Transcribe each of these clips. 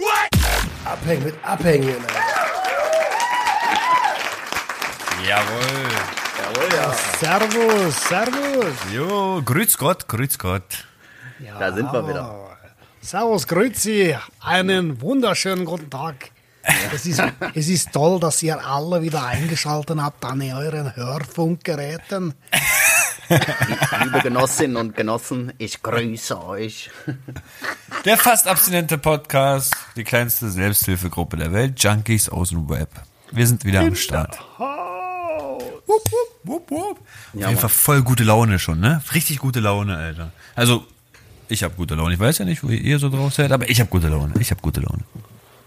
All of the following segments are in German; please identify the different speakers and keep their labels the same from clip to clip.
Speaker 1: Web.
Speaker 2: Abhängen mit Abhängen.
Speaker 3: Jawohl.
Speaker 4: Jawohl, ja.
Speaker 2: Servus, servus.
Speaker 3: Jo, grüß Gott, grüß Gott.
Speaker 4: Da sind wir wieder.
Speaker 2: Servus, grüezi. Einen wunderschönen guten Tag. Es ist, es ist toll, dass ihr alle wieder eingeschaltet habt an euren Hörfunkgeräten.
Speaker 4: Liebe Genossinnen und Genossen, ich grüße euch.
Speaker 3: Der fast abstinente Podcast, die kleinste Selbsthilfegruppe der Welt, Junkies aus dem Web. Wir sind wieder am Start. Wupp, wupp, wupp, wupp. Auf jeden Fall voll gute Laune schon, ne? Richtig gute Laune, Alter. Also, ich habe gute Laune. Ich weiß ja nicht, wo ihr so drauf seid, aber ich habe gute Laune. Ich habe gute Laune.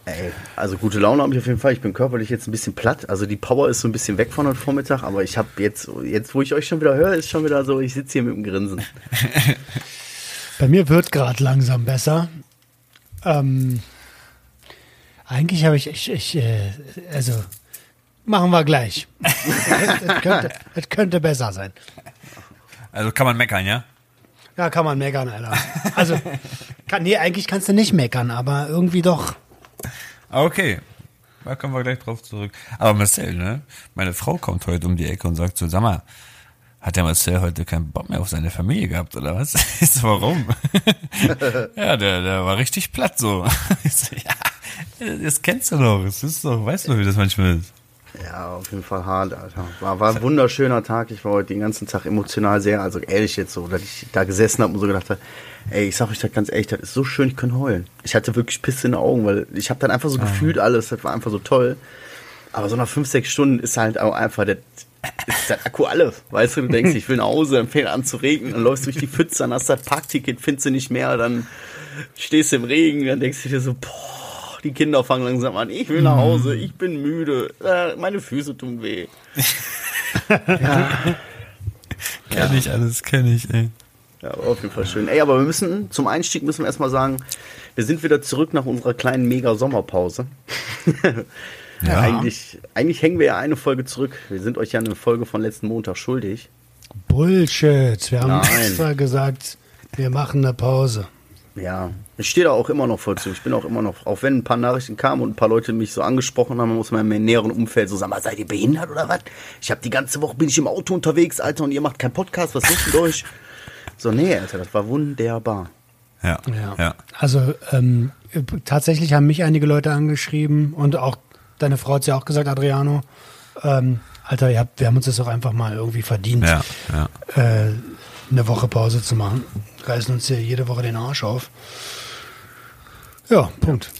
Speaker 4: Ey, also gute Laune habe ich auf jeden Fall. Ich bin körperlich jetzt ein bisschen platt. Also die Power ist so ein bisschen weg von heute Vormittag, aber ich habe jetzt, jetzt wo ich euch schon wieder höre, ist schon wieder so, ich sitze hier mit dem Grinsen.
Speaker 2: Bei mir wird gerade langsam besser. Ähm, eigentlich habe ich, ich, ich äh, also machen wir gleich. Es könnte, es könnte besser sein.
Speaker 3: Also kann man meckern, ja?
Speaker 2: Ja, kann man meckern, Alter. Also, kann, nee, eigentlich kannst du nicht meckern, aber irgendwie doch.
Speaker 3: Okay. Da kommen wir gleich drauf zurück. Aber Marcel, ne? Meine Frau kommt heute um die Ecke und sagt so, sag mal, hat der Marcel heute keinen Bock mehr auf seine Familie gehabt, oder was? So, warum? ja, der, der war richtig platt so. So, ja, das kennst du doch. Das ist doch, weißt du, wie das manchmal ist.
Speaker 4: Ja, auf jeden Fall hart, Alter. War, war ein wunderschöner Tag. Ich war heute den ganzen Tag emotional sehr, also ehrlich jetzt so, dass ich da gesessen habe und so gedacht habe, ey, ich sag euch das ganz ehrlich, das ist so schön, ich kann heulen. Ich hatte wirklich Pisse in den Augen, weil ich habe dann einfach so gefühlt alles, das war einfach so toll. Aber so nach fünf, sechs Stunden ist halt auch einfach, das ist der Akku alle. Weißt du, du denkst, ich will nach Hause, dann fängt an zu regnen, dann läufst du durch die Pfütze, dann hast du das Parkticket, findest du nicht mehr, dann stehst du im Regen, dann denkst du dir so, boah, die Kinder fangen langsam an, ich will nach Hause, ich bin müde, äh, meine Füße tun weh.
Speaker 3: Kenn ich alles, kenn ich, ey.
Speaker 4: Ja, auf jeden Fall schön. Ey, aber wir müssen, zum Einstieg müssen wir erstmal sagen, wir sind wieder zurück nach unserer kleinen Mega-Sommerpause.
Speaker 3: Ja.
Speaker 4: Eigentlich, eigentlich hängen wir ja eine Folge zurück. Wir sind euch ja eine Folge von letzten Montag schuldig.
Speaker 2: Bullshit. Wir haben
Speaker 4: Nein.
Speaker 2: extra gesagt, wir machen eine Pause.
Speaker 4: Ja, ich stehe da auch immer noch voll zu. Ich bin auch immer noch, auch wenn ein paar Nachrichten kamen und ein paar Leute mich so angesprochen haben, muss man in meinem näheren Umfeld so sagen, seid ihr behindert oder was? Ich habe die ganze Woche bin ich im Auto unterwegs, Alter, und ihr macht keinen Podcast, was ist denn euch? So, nee, Alter, das war wunderbar.
Speaker 3: Ja,
Speaker 2: Ja.
Speaker 3: ja.
Speaker 2: Also ähm, tatsächlich haben mich einige Leute angeschrieben und auch deine Frau hat ja auch gesagt, Adriano, ähm, Alter, ihr habt, wir haben uns das auch einfach mal irgendwie verdient,
Speaker 3: Ja, ja.
Speaker 2: äh, eine Woche Pause zu machen. Reißen uns hier jede Woche den Arsch auf. Ja, Punkt.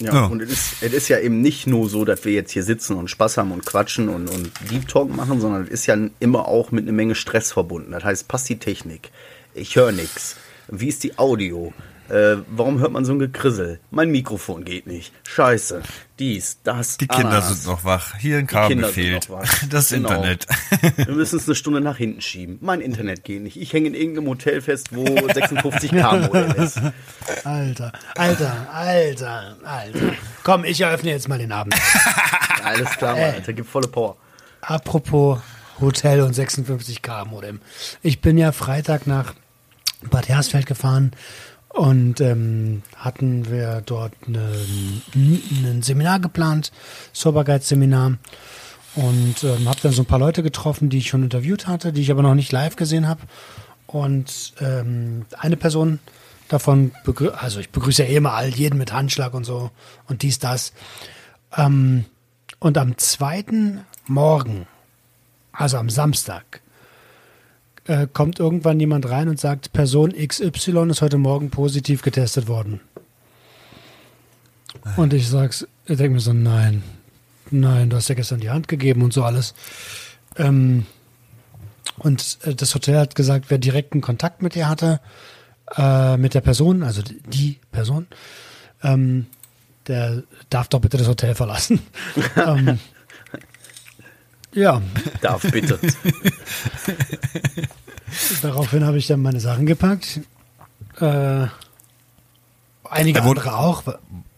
Speaker 4: Ja,
Speaker 3: Ja.
Speaker 4: und es ist, es ist ja eben nicht nur so, dass wir jetzt hier sitzen und Spaß haben und quatschen und, und Deep Talk machen, sondern es ist ja immer auch mit einer Menge Stress verbunden. Das heißt, passt die Technik? Ich höre nichts. Wie ist die Audio? Äh, warum hört man so ein Gekrissel? Mein Mikrofon geht nicht. Scheiße. Dies, das.
Speaker 3: Die Kinder
Speaker 4: Ananas.
Speaker 3: sind noch wach. Hier ein Kabel fehlt. Das
Speaker 4: Genau.
Speaker 3: Internet.
Speaker 4: Wir müssen es eine Stunde nach hinten schieben. Mein Internet geht nicht. Ich hänge in irgendeinem Hotel fest, wo 56k Modell ist.
Speaker 2: Alter, Alter, Alter, Alter. Komm, ich eröffne jetzt mal den Abend.
Speaker 4: Alles klar, Mann, Alter. Gib volle Power.
Speaker 2: Apropos Hotel und 56k Modem. Ich bin ja Freitag nach Bad Hersfeld gefahren und ähm, hatten wir dort ein Seminar geplant, Soberguide-Seminar. Und ähm, habe dann so ein paar Leute getroffen, die ich schon interviewt hatte, die ich aber noch nicht live gesehen habe. Und ähm, eine Person davon, also ich begrüße ja eh immer all jeden mit Handschlag und so und dies, das. Ähm, und am zweiten Morgen, also am Samstag, äh, kommt irgendwann jemand rein und sagt, Person XY ist heute Morgen positiv getestet worden. Und ich sag's, ich denke mir so, nein, nein, du hast ja gestern die Hand gegeben und so alles. Ähm, und äh, das Hotel hat gesagt, wer direkten Kontakt mit dir hatte, äh, mit der Person, also die Person, ähm, der darf doch bitte das Hotel verlassen. ähm, ja,
Speaker 4: Darf bitte.
Speaker 2: daraufhin habe ich dann meine Sachen gepackt. Äh, einige
Speaker 3: Da wurde-
Speaker 2: andere auch.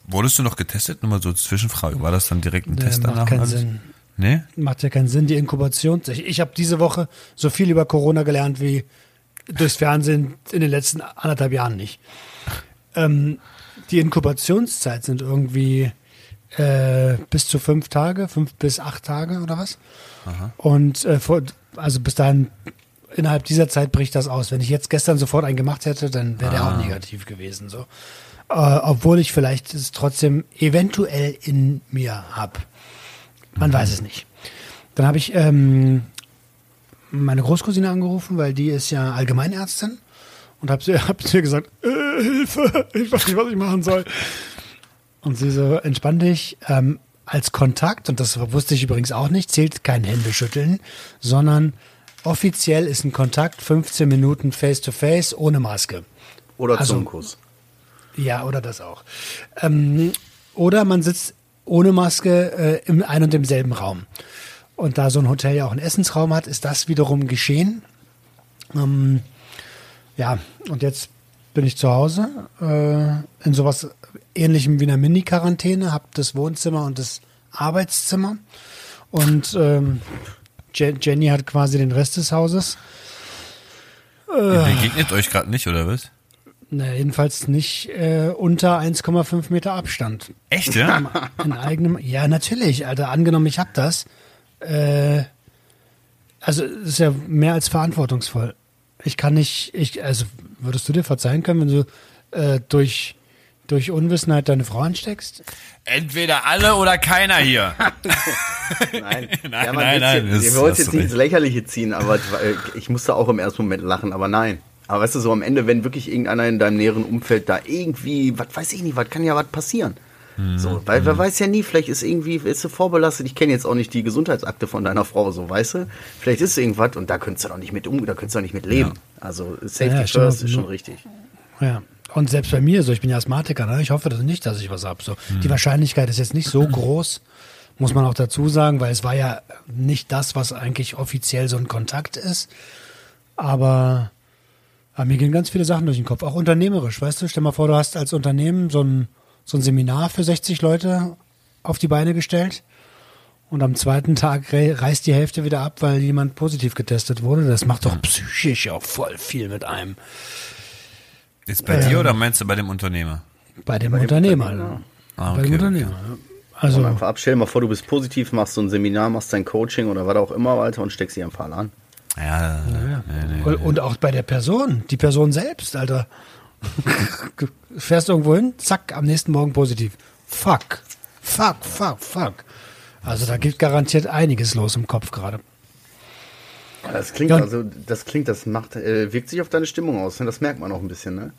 Speaker 3: Wurdest du noch getestet? Nur mal so Zwischenfrage. War das dann direkt ein
Speaker 2: Äh,
Speaker 3: Test
Speaker 2: macht
Speaker 3: danach?
Speaker 2: keinen
Speaker 3: alles?
Speaker 2: Sinn.
Speaker 3: Nee?
Speaker 2: Macht ja keinen Sinn, die Inkubation. Ich, ich habe diese Woche so viel über Corona gelernt wie durchs Fernsehen in den letzten anderthalb Jahren nicht. Ähm, die Inkubationszeit sind irgendwie äh, bis zu fünf Tage, fünf bis acht Tage oder was. Und äh, vor, also bis dahin, innerhalb dieser Zeit bricht das aus. Wenn ich jetzt gestern sofort einen gemacht hätte, dann wäre der auch negativ gewesen. So. Äh, obwohl ich vielleicht es trotzdem eventuell in mir habe. Man weiß es nicht. Dann habe ich ähm, meine Großcousine angerufen, weil die ist ja Allgemeinärztin und habe hab zu ihr gesagt, äh, Hilfe, ich weiß nicht, was ich machen soll. Und sie so, entspann dich, ähm, als Kontakt, und das wusste ich übrigens auch nicht, zählt kein Händeschütteln, sondern offiziell ist ein Kontakt 15 Minuten face-to-face ohne Maske.
Speaker 4: Oder
Speaker 2: Also-
Speaker 4: Zungenkuss.
Speaker 2: Ja, oder das auch. Ähm, oder man sitzt ohne Maske äh, im ein und demselben Raum. Und da so ein Hotel ja auch einen Essensraum hat, ist das wiederum geschehen. Ähm, ja, und jetzt bin ich zu Hause äh, in sowas ähnlichem wie einer Mini-Quarantäne, habe das Wohnzimmer und das Arbeitszimmer. Und ähm, Je Jenny hat quasi den Rest des Hauses.
Speaker 3: Ihr begegnet euch gerade nicht, oder was?
Speaker 2: Na, jedenfalls nicht äh, unter 1,5 Meter Abstand.
Speaker 3: Echt, ja?
Speaker 2: In eigenem. Ja, natürlich, Alter. Angenommen, ich hab das. Äh, also, es ist ja mehr als verantwortungsvoll. Ich kann nicht, ich, also, würdest du dir verzeihen können, wenn du äh, durch, durch Unwissenheit deine Frau ansteckst?
Speaker 3: Entweder alle oder keiner hier.
Speaker 4: Nein,
Speaker 3: Nein,
Speaker 4: ja,
Speaker 3: nein, nein,
Speaker 4: Jetzt,
Speaker 3: das-
Speaker 4: wir wollen
Speaker 3: das
Speaker 4: jetzt
Speaker 3: ist
Speaker 4: nicht ins Lächerliche ziehen, aber äh, ich musste auch im ersten Moment lachen, aber nein. Aber weißt du, so am Ende, wenn wirklich irgendeiner in deinem näheren Umfeld da irgendwie, was weiß ich nicht, was kann ja was passieren.
Speaker 3: Hm,
Speaker 4: So, weil wer weiß ja nie, vielleicht ist irgendwie, ist sie vorbelastet. Ich kenne jetzt auch nicht die Gesundheitsakte von deiner Frau, so weißt du. Vielleicht ist irgendwas und da könntest du doch nicht mit um, da könntest du doch nicht mit leben. Also Safety
Speaker 2: Ja, ja,
Speaker 4: first ist schon richtig.
Speaker 2: Ja. Und selbst bei mir, so ich bin ja Asthmatiker, ne? ich hoffe das nicht, dass ich was hab. So. Die Wahrscheinlichkeit ist jetzt nicht so groß, muss man auch dazu sagen, weil es war ja nicht das, was eigentlich offiziell so ein Kontakt ist. Aber, aber mir gehen ganz viele Sachen durch den Kopf, auch unternehmerisch, weißt du? Stell mal vor, du hast als Unternehmen so ein, so ein Seminar für 60 Leute auf die Beine gestellt. Und am zweiten Tag re- reißt die Hälfte wieder ab, weil jemand positiv getestet wurde. Das macht doch psychisch auch voll viel mit einem.
Speaker 3: Ist bei dir oder meinst du bei dem Unternehmer?
Speaker 2: Bei dem Unternehmer.
Speaker 4: Unternehmer.
Speaker 3: Ah,
Speaker 2: Bei dem
Speaker 3: okay,
Speaker 2: Unternehmer. ja. Also,
Speaker 4: Einfach ab, stell dir mal vor, du bist positiv, machst so ein Seminar, machst dein Coaching oder was auch immer, Alter, und steckst sie am Fall an.
Speaker 3: Ja, nee, nee.
Speaker 2: und, und auch bei der Person, die Person selbst, Alter. Fährst irgendwo hin, zack, am nächsten Morgen positiv. Fuck. Fuck, fuck, fuck. Also da gibt garantiert einiges los im Kopf gerade.
Speaker 4: Das klingt also, das klingt, das macht, äh, wirkt sich auf deine Stimmung aus. Ne? Das merkt man auch ein bisschen, ne?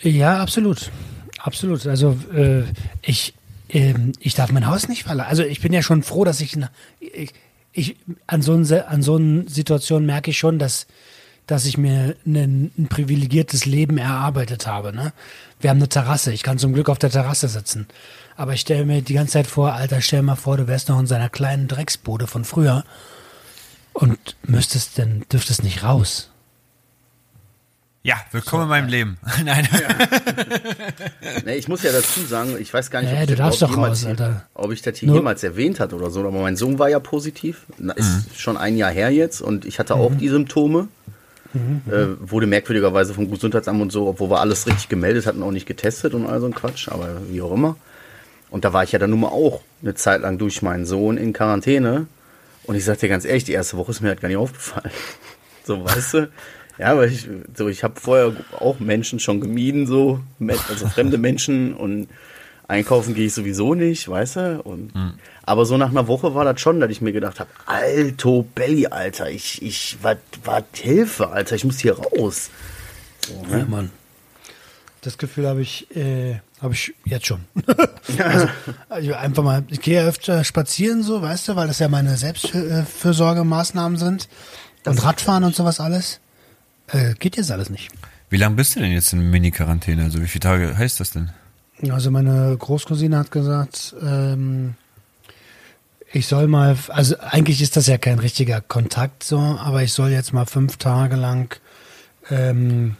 Speaker 2: Ja, absolut. Absolut. Also äh, ich, ähm, ich darf mein Haus nicht verlassen. Also ich bin ja schon froh, dass ich, ich, ich an so einer an so Situation merke ich schon, dass dass ich mir ein, ein privilegiertes Leben erarbeitet habe. Ne? Wir haben eine Terrasse. Ich kann zum Glück auf der Terrasse sitzen. Aber ich stelle mir die ganze Zeit vor, Alter, stell mal vor, du wärst noch in seiner kleinen Drecksbude von früher und müsstest denn, dürftest nicht raus.
Speaker 3: Ja, willkommen in meinem Leben. Nein.
Speaker 4: Ne, ich muss ja dazu sagen, ich weiß gar nicht,
Speaker 2: Ja,
Speaker 4: ich
Speaker 2: du
Speaker 4: das
Speaker 2: doch raus,
Speaker 4: ob ich das hier
Speaker 2: Nur-
Speaker 4: jemals erwähnt hat oder so, aber mein Sohn war ja positiv, ist schon ein Jahr her jetzt und ich hatte auch die Symptome. Äh, wurde merkwürdigerweise vom Gesundheitsamt und so, obwohl wir alles richtig gemeldet hatten, auch nicht getestet und all so ein Quatsch, aber wie auch immer. Und da war ich ja dann nun mal auch eine Zeit lang durch meinen Sohn in Quarantäne. Und ich sag dir ganz ehrlich, die erste Woche ist mir halt gar nicht aufgefallen. So, weißt du? Ja, aber ich, so, ich habe vorher auch Menschen schon gemieden, so, also fremde Menschen und einkaufen gehe ich sowieso nicht, weißt du? Und, Aber so nach einer Woche war das schon, dass ich mir gedacht habe, Alto Belly, Alter, ich, ich, was, was, Hilfe, Alter, ich muss hier raus. So,
Speaker 2: Ja,
Speaker 4: ne?
Speaker 2: Mann. Das Gefühl habe ich, äh, habe ich jetzt schon. also, also einfach mal, ich gehe öfter spazieren so, weißt du, weil das ja meine Selbstfürsorgemaßnahmen sind. Und Radfahren und sowas alles. Äh, geht jetzt alles nicht.
Speaker 3: Wie lange bist du denn jetzt in Mini-Quarantäne? Also wie viele Tage heißt das denn?
Speaker 2: Also meine Großcousine hat gesagt, ähm, ich soll mal, also eigentlich ist das ja kein richtiger Kontakt so, aber ich soll jetzt mal fünf Tage lang ähm,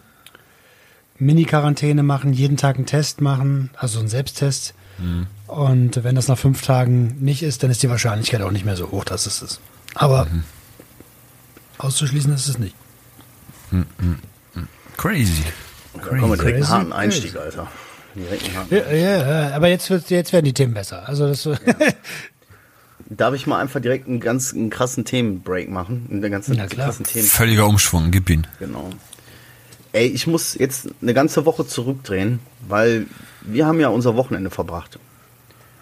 Speaker 2: Mini-Quarantäne machen, jeden Tag einen Test machen, also einen Selbsttest Und wenn das nach fünf Tagen nicht ist, dann ist die Wahrscheinlichkeit auch nicht mehr so hoch, dass es ist. Aber auszuschließen ist es nicht.
Speaker 3: Crazy.
Speaker 4: Wir direkt einen
Speaker 2: Crazy,
Speaker 4: harten
Speaker 2: crazy.
Speaker 4: Einstieg, Alter. Direkt einen harten.
Speaker 2: Ja, ja, ja, aber jetzt, wird, jetzt werden die Themen besser. Also das,
Speaker 4: Darf ich mal einfach direkt einen ganz einen krassen Themenbreak machen? Einen ganzen
Speaker 2: Ja, klar.
Speaker 4: krassen Themen.
Speaker 3: Völliger Umschwung, gib ihn.
Speaker 4: Genau. Ey, ich muss jetzt eine ganze Woche zurückdrehen, weil wir haben ja unser Wochenende verbracht.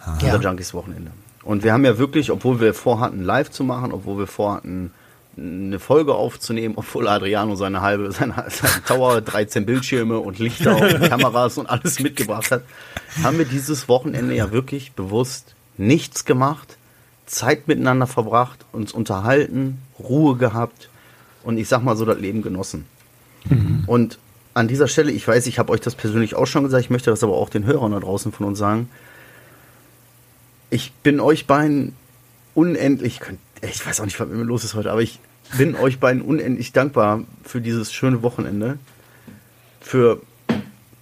Speaker 2: Ja.
Speaker 4: Unser Junkies-Wochenende. Und wir haben ja wirklich, obwohl wir vorhatten, live zu machen, obwohl wir vorhatten, eine Folge aufzunehmen, obwohl Adriano seine halbe, seine, seine Tower, 13 Bildschirme und Lichter und Kameras und alles mitgebracht hat, haben wir dieses Wochenende ja wirklich bewusst nichts gemacht, Zeit miteinander verbracht, uns unterhalten, Ruhe gehabt und ich sag mal so das Leben genossen. Und an dieser Stelle, ich weiß, ich habe euch das persönlich auch schon gesagt, ich möchte das aber auch den Hörern da draußen von uns sagen. Ich bin euch beiden unendlich, ich weiß auch nicht, was mit mir los ist heute, aber ich bin euch beiden unendlich dankbar für dieses schöne Wochenende, für,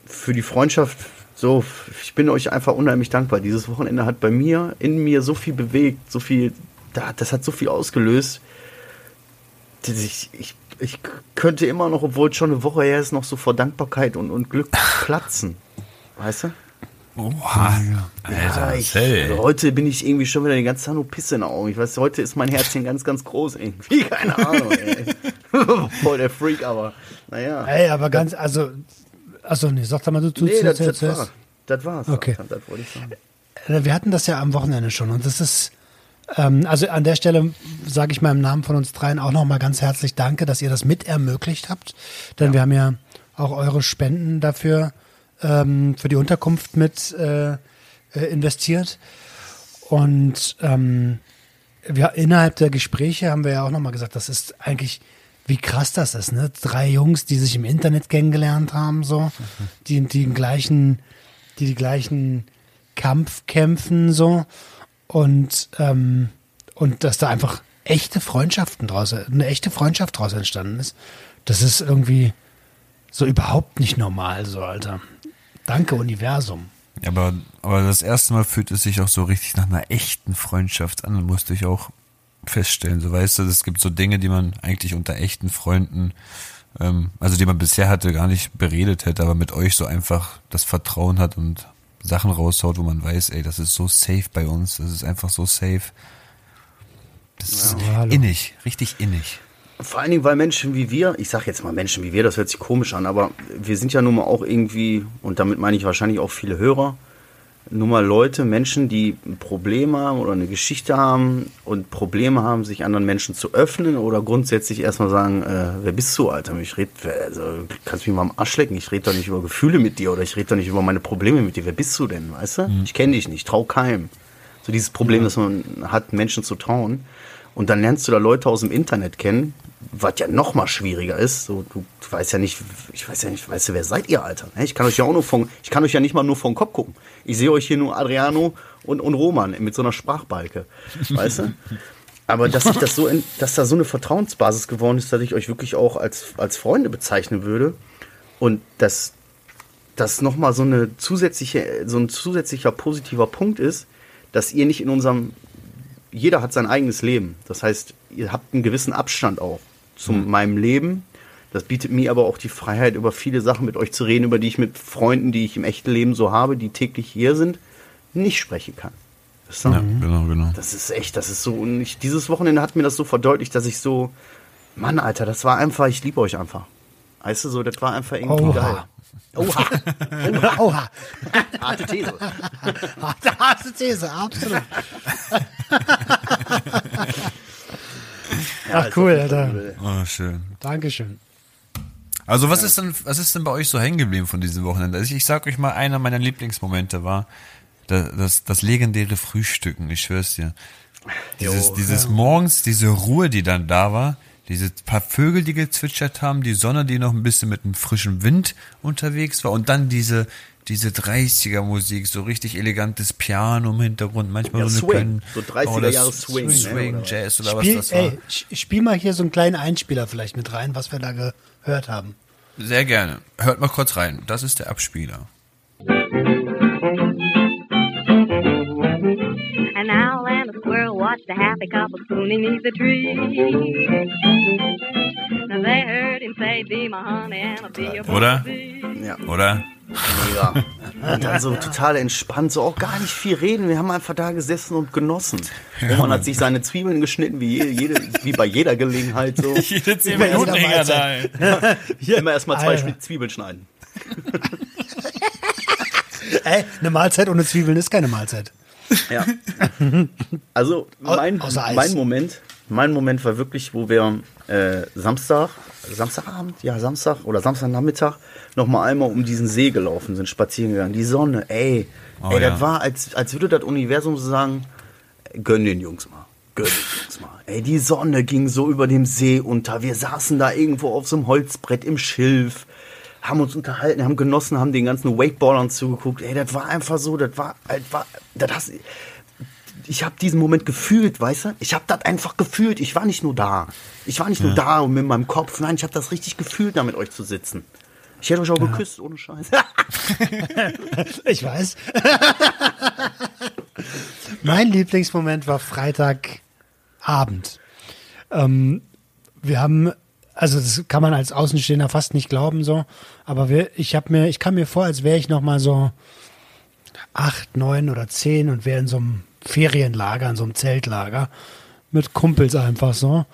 Speaker 4: für die Freundschaft. So, ich bin euch einfach unheimlich dankbar. Dieses Wochenende hat bei mir, in mir so viel bewegt, so viel, da- das hat so viel ausgelöst. Ich, ich, ich könnte immer noch, obwohl es schon eine Woche her ist, noch so vor Dankbarkeit und, und Glück platzen. Weißt du?
Speaker 3: Oha. Alter,
Speaker 4: Ja, ich, also heute bin ich irgendwie schon wieder die ganze Zeit nur Pisse in den Augen. Ich weiß, heute ist mein Herzchen ganz, ganz groß irgendwie. Keine Ahnung, ey. Voll der Freak, aber naja.
Speaker 2: ey, aber ganz, also, achso, nee, sag doch mal, du tust
Speaker 4: Nee, das,
Speaker 2: jetzt,
Speaker 4: das
Speaker 2: jetzt,
Speaker 4: war. Das war's.
Speaker 2: Okay.
Speaker 4: Das wollte ich sagen.
Speaker 2: Äh, Wir hatten das ja am Wochenende schon und das ist, also an der Stelle sage ich mal im Namen von uns dreien auch nochmal ganz herzlich Danke, dass ihr das mit ermöglicht habt, denn wir haben ja auch eure Spenden dafür ähm, für die Unterkunft mit äh, äh, investiert. Und ähm, wir, innerhalb der Gespräche haben wir ja auch nochmal gesagt, das ist eigentlich, wie krass das ist, ne? Drei Jungs, die sich im Internet kennengelernt haben, so, die, die den gleichen, die die gleichen Kampf kämpfen, so, und, ähm, und dass da einfach echte Freundschaften draus, eine echte Freundschaft draus entstanden ist. Das ist irgendwie so überhaupt nicht normal, so, Alter. Danke, Universum.
Speaker 3: Ja, aber, aber das erste Mal fühlt es sich auch so richtig nach einer echten Freundschaft an, musste ich auch feststellen. So weißt du, es gibt so Dinge, die man eigentlich unter echten Freunden, ähm, also die man bisher hatte, gar nicht beredet hätte, aber mit euch so einfach das Vertrauen hat und Sachen raushaut, wo man weiß, ey, das ist so safe bei uns, das ist einfach so safe. Das ist
Speaker 2: Ja,
Speaker 3: innig, richtig innig.
Speaker 4: Vor allen Dingen, weil Menschen wie wir, ich sag jetzt mal Menschen wie wir, das hört sich komisch an, aber wir sind ja nun mal auch irgendwie, und damit meine ich wahrscheinlich auch viele Hörer, nun mal Leute, Menschen, die ein Problem haben oder eine Geschichte haben und Probleme haben, sich anderen Menschen zu öffnen oder grundsätzlich erstmal sagen, äh, wer bist du, Alter? Ich red, also, kannst mich mal am Arsch lecken, ich rede doch nicht über Gefühle mit dir oder ich rede doch nicht über meine Probleme mit dir. Wer bist du denn, weißt du? Ich kenne dich nicht, trau keinem. So dieses Problem, dass man hat, Menschen zu trauen. Und dann lernst du da Leute aus dem Internet kennen, was ja noch mal schwieriger ist. So, du, du weißt ja nicht, ich weiß ja nicht, weißt du, wer seid ihr, Alter? Ne? Ich kann euch ja auch nur von, ich kann euch ja nicht mal nur vom Kopf gucken. Ich sehe euch hier nur Adriano und, und Roman mit so einer Sprachbalke, weißt du? Aber dass sich das so, in, dass da so eine Vertrauensbasis geworden ist, dass ich euch wirklich auch als, als Freunde bezeichnen würde und dass das nochmal so eine zusätzliche, so ein zusätzlicher positiver Punkt ist, dass ihr nicht in unserem, jeder hat sein eigenes Leben. Das heißt, ihr habt einen gewissen Abstand auch zu meinem Leben. Das bietet mir aber auch die Freiheit, über viele Sachen mit euch zu reden, über die ich mit Freunden, die ich im echten Leben so habe, die täglich hier sind, nicht sprechen kann. Das ist,
Speaker 3: Ja, genau, genau.
Speaker 4: das ist echt, das ist so, und ich, dieses Wochenende hat mir das so verdeutlicht, dass ich so, Mann, Alter, das war einfach, ich liebe euch einfach. Weißt du, so, das war einfach irgendwie
Speaker 2: Oha.
Speaker 4: geil. Oha.
Speaker 2: Oha,
Speaker 4: Harte These.
Speaker 2: harte, harte These, absolut. Ach cool, Alter.
Speaker 3: Oh, schön.
Speaker 2: Dankeschön.
Speaker 3: Also was ist denn, was ist denn bei euch so hängen geblieben von diesem Wochenende? Also ich, ich sag euch mal, einer meiner Lieblingsmomente war das, das, das legendäre Frühstücken, ich schwör's dir. Dieses,
Speaker 4: Jo,
Speaker 3: dieses morgens, diese Ruhe, die dann da war, diese paar Vögel, die gezwitschert haben, die Sonne, die noch ein bisschen mit einem frischen Wind unterwegs war und dann diese, diese 30er Musik, so richtig elegantes Piano im Hintergrund, manchmal
Speaker 4: ja,
Speaker 3: so
Speaker 4: Swing.
Speaker 3: eine
Speaker 4: so 30er Jahre Swing, ne?
Speaker 3: Swing
Speaker 4: oder
Speaker 3: Jazz oder
Speaker 2: spiel,
Speaker 3: was das war.
Speaker 2: Ey, spiel mal hier so einen kleinen Einspieler vielleicht mit rein, was wir da gehört haben.
Speaker 3: Sehr gerne. Hört mal kurz rein. Das ist der Abspieler.
Speaker 1: An owl and a squirrel watched a happy couple spooning neath the tree. And they heard him say, be my honey and I'll be your
Speaker 3: Oder?
Speaker 4: Ja.
Speaker 3: Oder?
Speaker 4: Mega. Und dann so total entspannt, so auch gar nicht viel reden. Wir haben einfach da gesessen und genossen. Roman hat sich seine Zwiebeln geschnitten, wie, jede, jede, wie bei jeder Gelegenheit so.
Speaker 3: Jede 10
Speaker 2: Bei jeder
Speaker 3: Minuten Dinger da.
Speaker 4: Immer erstmal zwei
Speaker 2: Alter.
Speaker 4: Zwiebeln schneiden.
Speaker 2: Ey, eine Mahlzeit ohne Zwiebeln ist keine Mahlzeit.
Speaker 4: Ja. Also mein, mein Moment, mein Moment war wirklich, wo wir äh, Samstag, Samstagabend, ja Samstag oder Samstagnachmittag noch mal einmal um diesen See gelaufen sind, spazieren gegangen. Die Sonne, ey,
Speaker 3: Oh,
Speaker 4: ey,
Speaker 3: ja.
Speaker 4: das war, als, als würde das Universum so sagen, gönn den Jungs mal. Gönn den Jungs mal. Ey, die Sonne ging so über dem See unter. Wir saßen da irgendwo auf so einem Holzbrett im Schilf, haben uns unterhalten, haben genossen, haben den ganzen Wakeboardern zugeguckt. Ey, das war einfach so, das war, das war, das hast, ich habe diesen Moment gefühlt, weißt du? Ich habe das einfach gefühlt. Ich war nicht nur da. Ich war nicht nur da und mit meinem Kopf. Nein, ich habe das richtig gefühlt, da mit euch zu sitzen. Ich hätte euch auch geküsst, ohne Scheiß.
Speaker 2: Ich weiß. mein Lieblingsmoment war Freitagabend. Ähm, wir haben, also das kann man als Außenstehender fast nicht glauben so, aber wir, ich habe mir, ich kam mir vor, als wäre ich noch mal so acht, neun oder zehn und wäre in so einem Ferienlager, in so einem Zeltlager mit Kumpels einfach so.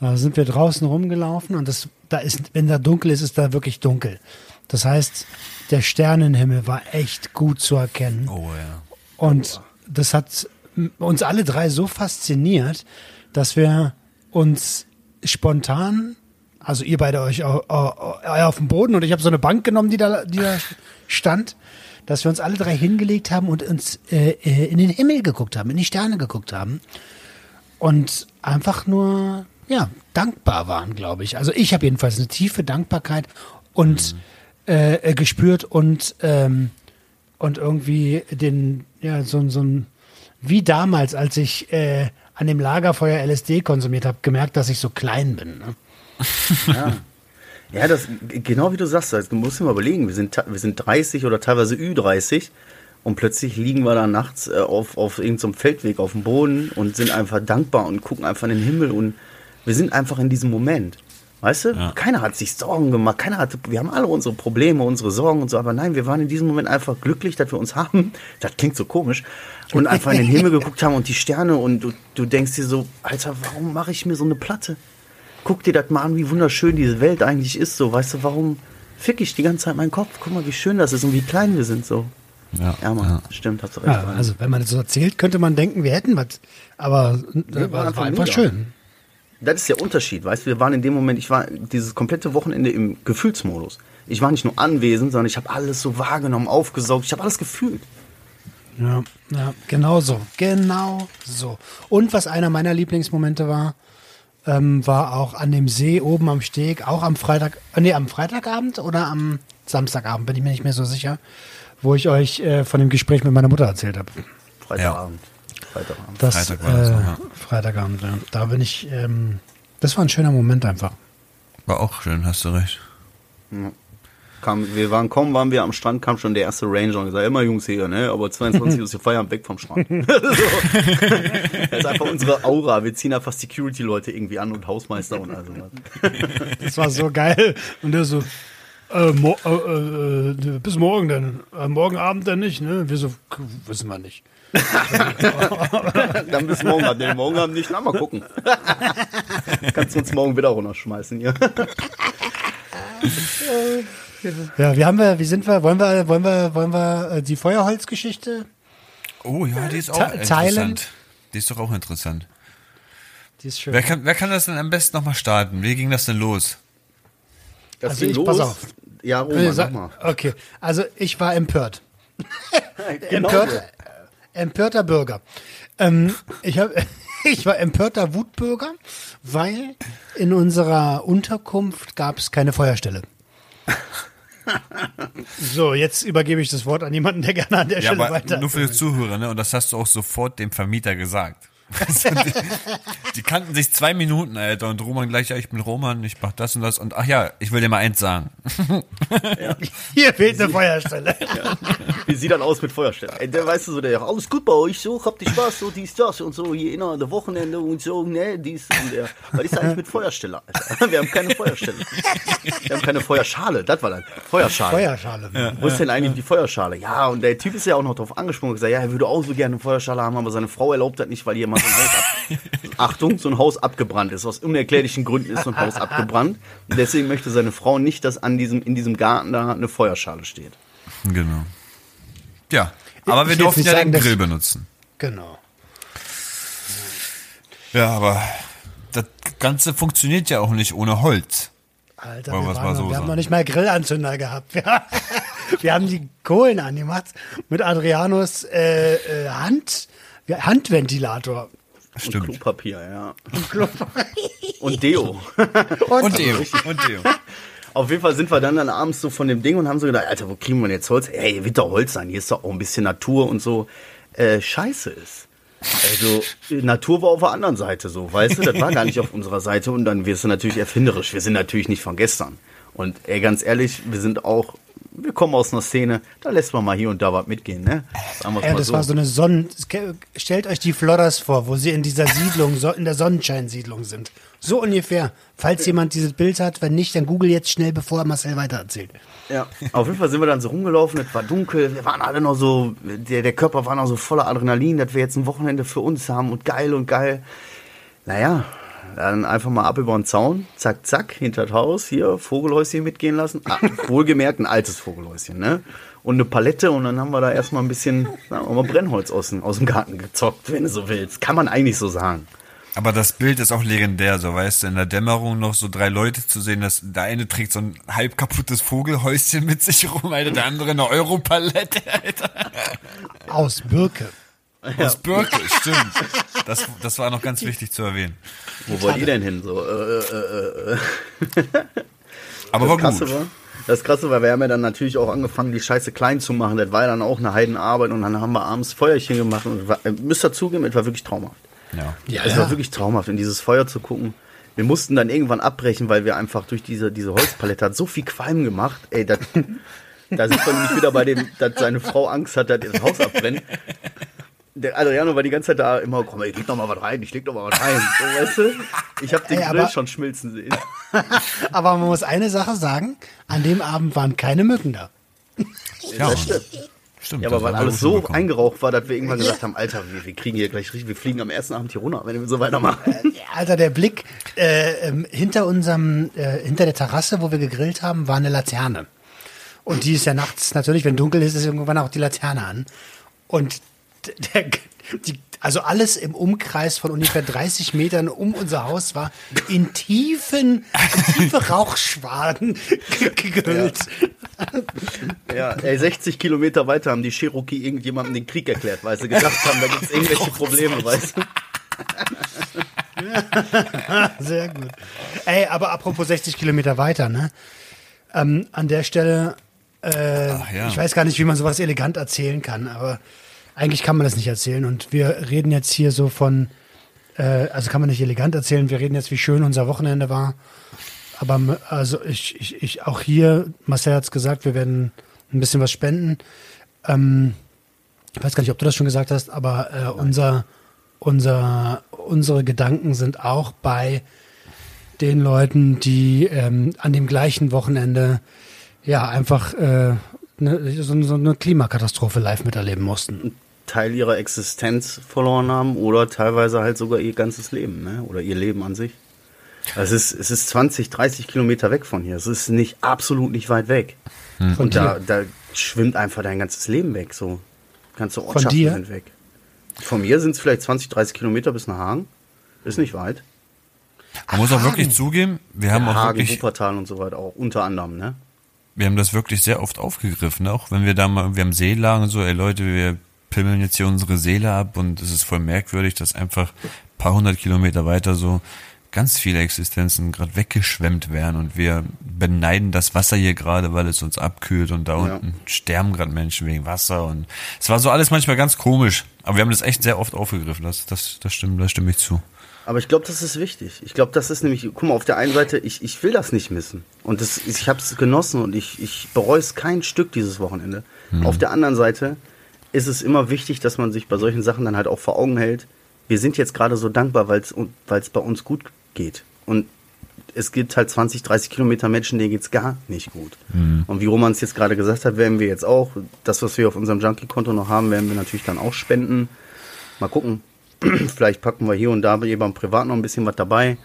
Speaker 2: Da sind wir draußen rumgelaufen und das, da ist, wenn da dunkel ist, ist da wirklich dunkel. Das heißt, der Sternenhimmel war echt gut zu erkennen.
Speaker 3: Oh ja.
Speaker 2: Und das hat uns alle drei so fasziniert, dass wir uns spontan, also ihr beide euch au- au- au- auf dem Boden und ich habe so eine Bank genommen, die da, die da stand, dass wir uns alle drei hingelegt haben und uns äh, äh, in den Himmel geguckt haben, in die Sterne geguckt haben und einfach nur ja dankbar waren, glaube ich. Also ich habe jedenfalls eine tiefe Dankbarkeit und äh, äh, gespürt und ähm, und irgendwie den ja so so ein wie damals, als ich äh, an dem Lagerfeuer LSD konsumiert habe, gemerkt, dass ich so klein bin. Ne?
Speaker 4: Ja, das genau wie du sagst, also, du musst dir mal überlegen, wir sind, wir sind 30 oder teilweise Ü30 und plötzlich liegen wir da nachts äh, auf, auf irgendeinem Feldweg auf dem Boden und sind einfach dankbar und gucken einfach in den Himmel und wir sind einfach in diesem Moment. Weißt du?
Speaker 3: Ja.
Speaker 4: Keiner hat sich Sorgen gemacht, keiner hatte, wir haben alle unsere Probleme, unsere Sorgen und so, aber nein, wir waren in diesem Moment einfach glücklich, dass wir uns haben. Das klingt so komisch. Und einfach in den Himmel geguckt haben und die Sterne und du, du denkst dir so, Alter, warum mache ich mir so eine Platte? Guck dir das mal an, wie wunderschön diese Welt eigentlich ist. So, weißt du, warum fick ich die ganze Zeit meinen Kopf? Guck mal, wie schön das ist und wie klein wir sind. So.
Speaker 3: Ja,
Speaker 4: Ja, Mann, stimmt, hast du recht.
Speaker 2: Ja, also wenn man das so erzählt, könnte man denken, wir hätten was. Aber äh,
Speaker 4: waren
Speaker 2: war,
Speaker 4: einfach
Speaker 2: einfach schön.
Speaker 4: das ist der Unterschied, weißt du, wir waren in dem Moment, ich war dieses komplette Wochenende im Gefühlsmodus. Ich war nicht nur anwesend, sondern ich habe alles so wahrgenommen, aufgesaugt, ich habe alles gefühlt.
Speaker 2: Ja, ja, genau so. Genau so. Und was einer meiner Lieblingsmomente war, ähm, war auch an dem See oben am Steg, auch am Freitag, äh, nee, am Freitagabend oder am Samstagabend, bin ich mir nicht mehr so sicher, wo ich euch äh, von dem Gespräch mit meiner Mutter erzählt habe.
Speaker 4: Freitagabend. Freitagabend.
Speaker 2: Das,
Speaker 3: Freitag war das
Speaker 2: äh,
Speaker 3: noch, ja.
Speaker 2: Freitagabend, ja. Da bin ich, ähm, das war ein schöner Moment einfach.
Speaker 3: War auch schön, hast du recht.
Speaker 4: Kam, wir waren kaum, waren wir am Strand, kam schon der erste Ranger und gesagt, immer Jungs hier, ne? Aber 22 Uhr ist die Feierabend weg vom Strand. Das ist einfach unsere Aura. Wir ziehen einfach Security-Leute irgendwie an und Hausmeister und also was.
Speaker 2: Das war so geil. Und der so, äh, mo äh, äh, bis morgen dann. Äh, morgen Abend dann nicht, ne? Wir so, wissen wir nicht.
Speaker 4: Dann bis morgen Abend. Nee, morgen Abend nicht. Na, mal gucken. Kannst du uns morgen wieder runterschmeißen hier.
Speaker 2: Ja, wie haben wir, wie sind wir, wollen wir, wollen wir, wollen wir äh, die Feuerholzgeschichte?
Speaker 3: Oh ja, die ist auch
Speaker 2: Te-
Speaker 3: interessant.
Speaker 2: Thailand?
Speaker 3: Die ist doch auch interessant.
Speaker 2: Die ist schön.
Speaker 3: Wer kann, wer kann das denn am besten nochmal starten? Wie ging das denn los?
Speaker 4: Das
Speaker 2: Also
Speaker 4: ging
Speaker 2: ich- pass auf.
Speaker 4: Ja, Roman,
Speaker 2: sa-
Speaker 4: sag mal.
Speaker 2: Okay, also ich war empört.
Speaker 4: Genau
Speaker 2: Empört,
Speaker 4: so.
Speaker 2: empörter Bürger. Ähm, ich, hab, ich war empörter Wutbürger, weil in unserer Unterkunft gab es keine Feuerstelle. So, jetzt übergebe ich das Wort an jemanden, der gerne an der
Speaker 3: Ja,
Speaker 2: Stelle
Speaker 3: aber
Speaker 2: weiter.
Speaker 3: nur für die Zuhörer, ne? Und das hast du auch sofort dem Vermieter gesagt. Die, die kannten sich zwei Minuten, Alter. Und Roman gleich, ja, ich bin Roman, ich mach das und das. Und ach ja, ich will dir mal eins sagen.
Speaker 2: Hier fehlt eine Feuerstelle.
Speaker 4: Wie sieht dann aus mit Feuerstelle? Ey, der weißt du so, der, alles gut bei euch, so, habt ihr Spaß, so, dies, das und so, hier innerhalb der Wochenende und so, ne, dies und der. Was ist eigentlich mit Feuerstelle, Alter? Wir haben keine Feuerstelle. Wir haben keine Feuerschale, das war dann. Feuerschale.
Speaker 2: Feuerschale.
Speaker 4: Wo ist denn eigentlich die Feuerschale? Ja, und der Typ ist ja auch noch drauf angesprungen und gesagt, ja, er würde auch so gerne eine Feuerschale haben, aber seine Frau erlaubt das nicht, weil hier mal so ein Haus ab Achtung, so ein Haus abgebrannt ist. Aus unerklärlichen Gründen ist so ein Haus abgebrannt. Und deswegen möchte seine Frau nicht, dass an diesem, in diesem Garten da eine Feuerschale steht.
Speaker 3: Genau. Ja, aber wir
Speaker 2: Ich will
Speaker 3: durften ja
Speaker 2: nicht
Speaker 3: den
Speaker 2: sagen,
Speaker 3: Grill benutzen.
Speaker 2: Genau.
Speaker 3: Ja, aber das Ganze funktioniert ja auch nicht ohne Holz.
Speaker 2: Alter, wir,
Speaker 3: wir's
Speaker 2: waren
Speaker 3: so
Speaker 2: wir haben
Speaker 3: sagen.
Speaker 2: noch nicht mal Grillanzünder gehabt. Wir, wir haben die Kohlen angemacht mit Adrianos äh, äh, Hand, ja, Handventilator.
Speaker 4: Und
Speaker 3: Stimmt.
Speaker 4: Klopapier, ja. Und Deo.
Speaker 3: Und Deo. Und Deo.
Speaker 4: Auf jeden Fall sind wir dann, dann abends so von dem Ding und haben so gedacht, Alter, wo kriegen wir denn jetzt Holz? Ey, hier wird doch Holz sein, hier ist doch auch ein bisschen Natur und so. Äh, scheiße ist. Also, Natur war auf der anderen Seite so, weißt du? Das war gar nicht auf unserer Seite und dann wirst du natürlich erfinderisch. Wir sind natürlich nicht von gestern. Und ey, ganz ehrlich, wir sind auch, wir kommen aus einer Szene, da lässt man mal hier und da was mitgehen, ne?
Speaker 2: Ja,
Speaker 4: mal
Speaker 2: das war so eine Sonnen... Stellt euch die Flodders vor, wo sie in dieser Siedlung, so in der Sonnenscheinsiedlung sind. So ungefähr. Falls jemand dieses Bild hat, wenn nicht, dann google jetzt schnell, bevor Marcel weitererzählt.
Speaker 4: Ja, auf jeden Fall sind wir dann so rumgelaufen, es war dunkel, wir waren alle noch so, der, der Körper war noch so voller Adrenalin, dass wir jetzt ein Wochenende für uns haben und geil und geil. Naja, dann einfach mal ab über den Zaun, zack, zack, hinter das Haus, hier, Vogelhäuschen mitgehen lassen. Ah, wohlgemerkt ein altes Vogelhäuschen, ne? Und eine Palette und dann haben wir da erstmal ein bisschen, sagen wir mal, Brennholz aus dem, aus dem Garten gezockt, wenn du so willst. Kann man eigentlich so sagen.
Speaker 3: Aber das Bild ist auch legendär, so weißt du, in der Dämmerung noch so drei Leute zu sehen, dass der eine trägt so ein halb kaputtes Vogelhäuschen mit sich rum, Alter, der andere eine Europalette, Alter.
Speaker 2: Aus Birke.
Speaker 3: Aus Birke, stimmt. Das, das war noch ganz wichtig zu erwähnen.
Speaker 4: Wo wollt ihr denn hin? So, äh, äh, äh, äh.
Speaker 3: Aber war
Speaker 4: das Krasse
Speaker 3: gut.
Speaker 4: war, das Krasse war, wir haben ja dann natürlich auch angefangen, die Scheiße klein zu machen. Das war ja dann auch eine Heidenarbeit und dann haben wir abends Feuerchen gemacht und war, äh, müsst ihr zugeben, es war wirklich traumhaft.
Speaker 3: Ja.
Speaker 2: Ja,
Speaker 4: Es war wirklich traumhaft, in dieses Feuer zu gucken. Wir mussten dann irgendwann abbrechen, weil wir einfach durch diese, diese Holzpalette hat so viel Qualm gemacht. Ey, das, da sind wir nämlich wieder bei dem, dass seine Frau Angst hat, dass das Haus abbrennt. Der Adriano war die ganze Zeit da immer, komm, ich leg doch mal was rein, ich leg doch mal was rein. So, weißt du? Ich habe den
Speaker 2: Ey,
Speaker 4: Grill
Speaker 2: aber-
Speaker 4: schon schmilzen sehen.
Speaker 2: Aber man muss eine Sache sagen, an dem Abend waren keine Mücken da.
Speaker 3: Ja,
Speaker 4: Das stimmt.
Speaker 3: stimmt.
Speaker 4: Ja, aber weil alles so
Speaker 3: hinbekommen.
Speaker 4: eingeraucht war, dass wir irgendwann gesagt haben, Alter, wir, wir kriegen hier gleich richtig, wir fliegen am ersten Abend hier runter, wenn wir so weitermachen.
Speaker 2: Alter, der Blick äh, ähm, hinter unserem, äh, hinter der Terrasse, wo wir gegrillt haben, war eine Laterne. Und die ist ja nachts natürlich, wenn dunkel ist, ist irgendwann auch die Laterne an. Und der, die, also alles im Umkreis von ungefähr 30 Metern um unser Haus war in tiefen, in tiefe Rauchschwaden ge- gegrillt.
Speaker 4: Ja, ey, 60 Kilometer weiter haben die Cherokee irgendjemandem den Krieg erklärt, weil sie gedacht haben, da gibt's irgendwelche Probleme, weißt du?
Speaker 2: Sehr gut. Ey, aber apropos 60 Kilometer weiter, ne? Ähm, an der Stelle, äh,
Speaker 3: ja.
Speaker 2: ich weiß gar nicht, wie man sowas elegant erzählen kann, aber eigentlich kann man das nicht erzählen. Und wir reden jetzt hier so von, äh, also kann man nicht elegant erzählen, wir reden jetzt, wie schön unser Wochenende war. Aber also ich, ich, ich auch hier, Marcel hat's gesagt, wir werden ein bisschen was spenden. Ähm, ich weiß gar nicht, ob du das schon gesagt hast, aber äh, unser, unser, unsere Gedanken sind auch bei den Leuten, die ähm, an dem gleichen Wochenende ja einfach äh, ne, so, so eine Klimakatastrophe live miterleben mussten.
Speaker 4: Teil ihrer Existenz verloren haben oder teilweise halt sogar ihr ganzes Leben, ne? Oder ihr Leben an sich. Es ist, es ist 20, 30 Kilometer weg von hier. Es ist nicht absolut nicht weit weg.
Speaker 2: Von
Speaker 4: Und da, da schwimmt einfach dein ganzes Leben weg. So ganze Ortschaften
Speaker 2: dir?
Speaker 4: sind weg. Von mir sind es vielleicht 20, 30 Kilometer bis nach Hagen. Ist nicht weit.
Speaker 3: Man muss auch
Speaker 2: Hagen.
Speaker 3: wirklich zugeben, wir haben auch
Speaker 4: Hagen,
Speaker 3: wirklich,
Speaker 4: Wuppertal und so weiter auch unter anderem, ne?
Speaker 3: wir haben das wirklich sehr oft aufgegriffen, auch wenn wir da mal, wir haben See lagen, so, ey Leute, wir pimmeln jetzt hier unsere Seele ab und es ist voll merkwürdig, dass einfach ein paar hundert Kilometer weiter so ganz viele Existenzen gerade weggeschwemmt werden und wir beneiden das Wasser hier gerade, weil es uns abkühlt und da
Speaker 4: Ja.
Speaker 3: unten sterben gerade Menschen wegen Wasser und es war so alles manchmal ganz komisch. Aber wir haben das echt sehr oft aufgegriffen. Das, das, das stimmt, da stimme ich zu.
Speaker 4: Aber ich glaube, das ist wichtig. Ich glaube, das ist nämlich, guck mal, auf der einen Seite, ich, ich will das nicht missen. Und das, ich habe es genossen und ich, ich bereue es kein Stück dieses Wochenende. Auf der anderen Seite ist es immer wichtig, dass man sich bei solchen Sachen dann halt auch vor Augen hält. Wir sind jetzt gerade so dankbar, weil es bei uns gut geht. Und es gibt halt 20, 30 Kilometer Menschen, denen geht's gar nicht gut. Und wie Roman es jetzt gerade gesagt hat, werden wir jetzt auch, das, was wir auf unserem Junkie-Konto noch haben, werden wir natürlich dann auch spenden. Mal gucken. Vielleicht packen wir hier und da bei beim Privat noch ein bisschen was dabei.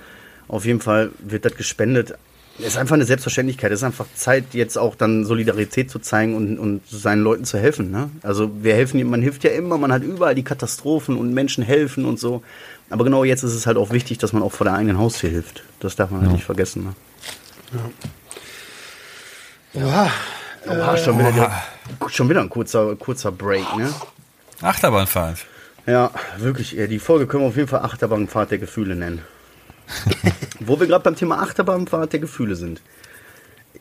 Speaker 4: Auf jeden Fall wird das gespendet. Es ist einfach eine Selbstverständlichkeit. Es ist einfach Zeit, jetzt auch dann Solidarität zu zeigen und, und seinen Leuten zu helfen. Ne? Also wir helfen, man hilft ja immer, man hat überall die Katastrophen und Menschen helfen und so. Aber genau jetzt ist es halt auch wichtig, dass man auch vor der eigenen Haustür hilft. Das darf man halt nicht vergessen. Ne?
Speaker 2: Boah,
Speaker 4: Oha, schon, wieder der, schon wieder ein kurzer, kurzer Break, ne?
Speaker 3: Achterbahnfahrt.
Speaker 4: Ja, wirklich. Die Folge können wir auf jeden Fall Achterbahnfahrt der Gefühle nennen. Wo wir gerade beim Thema Achterbahnfahrt der Gefühle sind.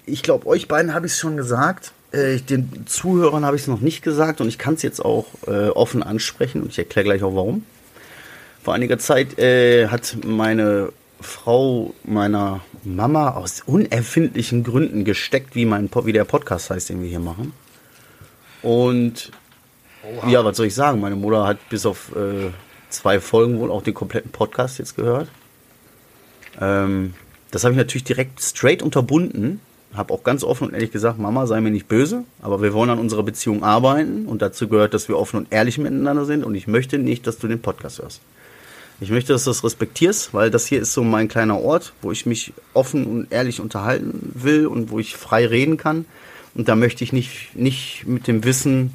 Speaker 4: Ich glaube, euch beiden habe ich es schon gesagt. Äh, den Zuhörern habe ich es noch nicht gesagt und ich kann es jetzt auch äh, offen ansprechen und ich erkläre gleich auch warum. Vor einiger Zeit äh, hat meine Frau meiner Mama aus unerfindlichen Gründen gesteckt, wie, mein, wie der Podcast heißt, den wir hier machen. Und ja, was soll ich sagen? Meine Mutter hat bis auf äh, zwei Folgen wohl auch den kompletten Podcast jetzt gehört. Ähm, das habe ich natürlich direkt straight unterbunden. Habe auch ganz offen und ehrlich gesagt, Mama, sei mir nicht böse, aber wir wollen an unserer Beziehung arbeiten und dazu gehört, dass wir offen und ehrlich miteinander sind und ich möchte nicht, dass du den Podcast hörst. Ich möchte, dass du das respektierst, weil das hier ist so mein kleiner Ort, wo ich mich offen und ehrlich unterhalten will und wo ich frei reden kann. Und da möchte ich nicht, nicht mit dem Wissen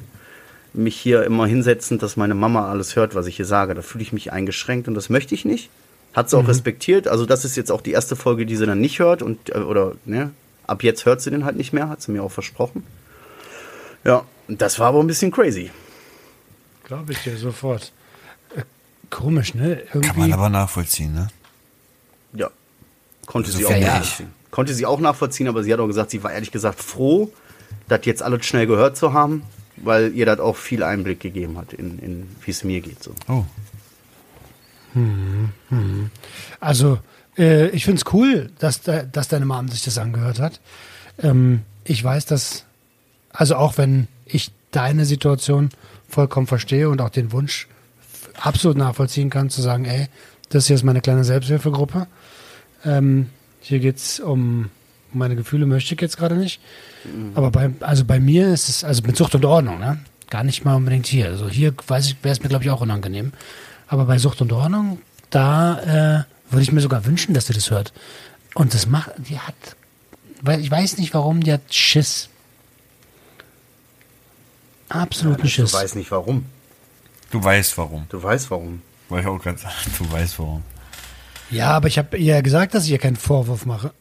Speaker 4: mich hier immer hinsetzen, dass meine Mama alles hört, was ich hier sage. Da fühle ich mich eingeschränkt und das möchte ich nicht. Hat sie auch respektiert. Also das ist jetzt auch die erste Folge, die sie dann nicht hört und äh, oder ne, ab jetzt hört sie den halt nicht mehr, hat sie mir auch versprochen. Ja, das war aber ein bisschen crazy.
Speaker 2: glaube ich dir sofort. Äh, komisch, ne?
Speaker 3: Kann man
Speaker 2: Irgendwie.
Speaker 3: aber nachvollziehen, ne?
Speaker 4: Ja, konnte
Speaker 3: Also
Speaker 4: sie auch
Speaker 3: fair.
Speaker 4: nachvollziehen. Konnte sie auch nachvollziehen, aber sie hat auch gesagt, sie war ehrlich gesagt froh, das jetzt alles schnell gehört zu haben, weil ihr das auch viel Einblick gegeben hat, in, in wie es mir geht. So.
Speaker 3: Oh.
Speaker 2: Also, äh, ich finde es cool, dass, de, dass deine Mom sich das angehört hat. Ähm, ich weiß, dass, also auch wenn ich deine Situation vollkommen verstehe und auch den Wunsch absolut nachvollziehen kann, zu sagen, ey, das hier ist meine kleine Selbsthilfegruppe. Ähm, hier geht es um meine Gefühle, möchte ich jetzt gerade nicht. Aber bei, also bei mir ist es, also mit Sucht und Ordnung, ne? Gar nicht mal unbedingt hier. Also hier weiß ich, wäre es mir, glaube ich, auch unangenehm. Aber bei Sucht und Ordnung, da äh, würde ich mir sogar wünschen, dass sie das hört. Und das macht, die hat, weil ich weiß nicht warum, die hat Schiss. Absoluten
Speaker 4: Du
Speaker 2: Schiss.
Speaker 4: weißt nicht warum.
Speaker 3: Du weißt warum.
Speaker 4: Du weißt warum.
Speaker 3: Wollte ich auch gerade sagen. Du weißt warum.
Speaker 2: Ja, aber ich habe ihr gesagt, dass ich ihr keinen Vorwurf mache.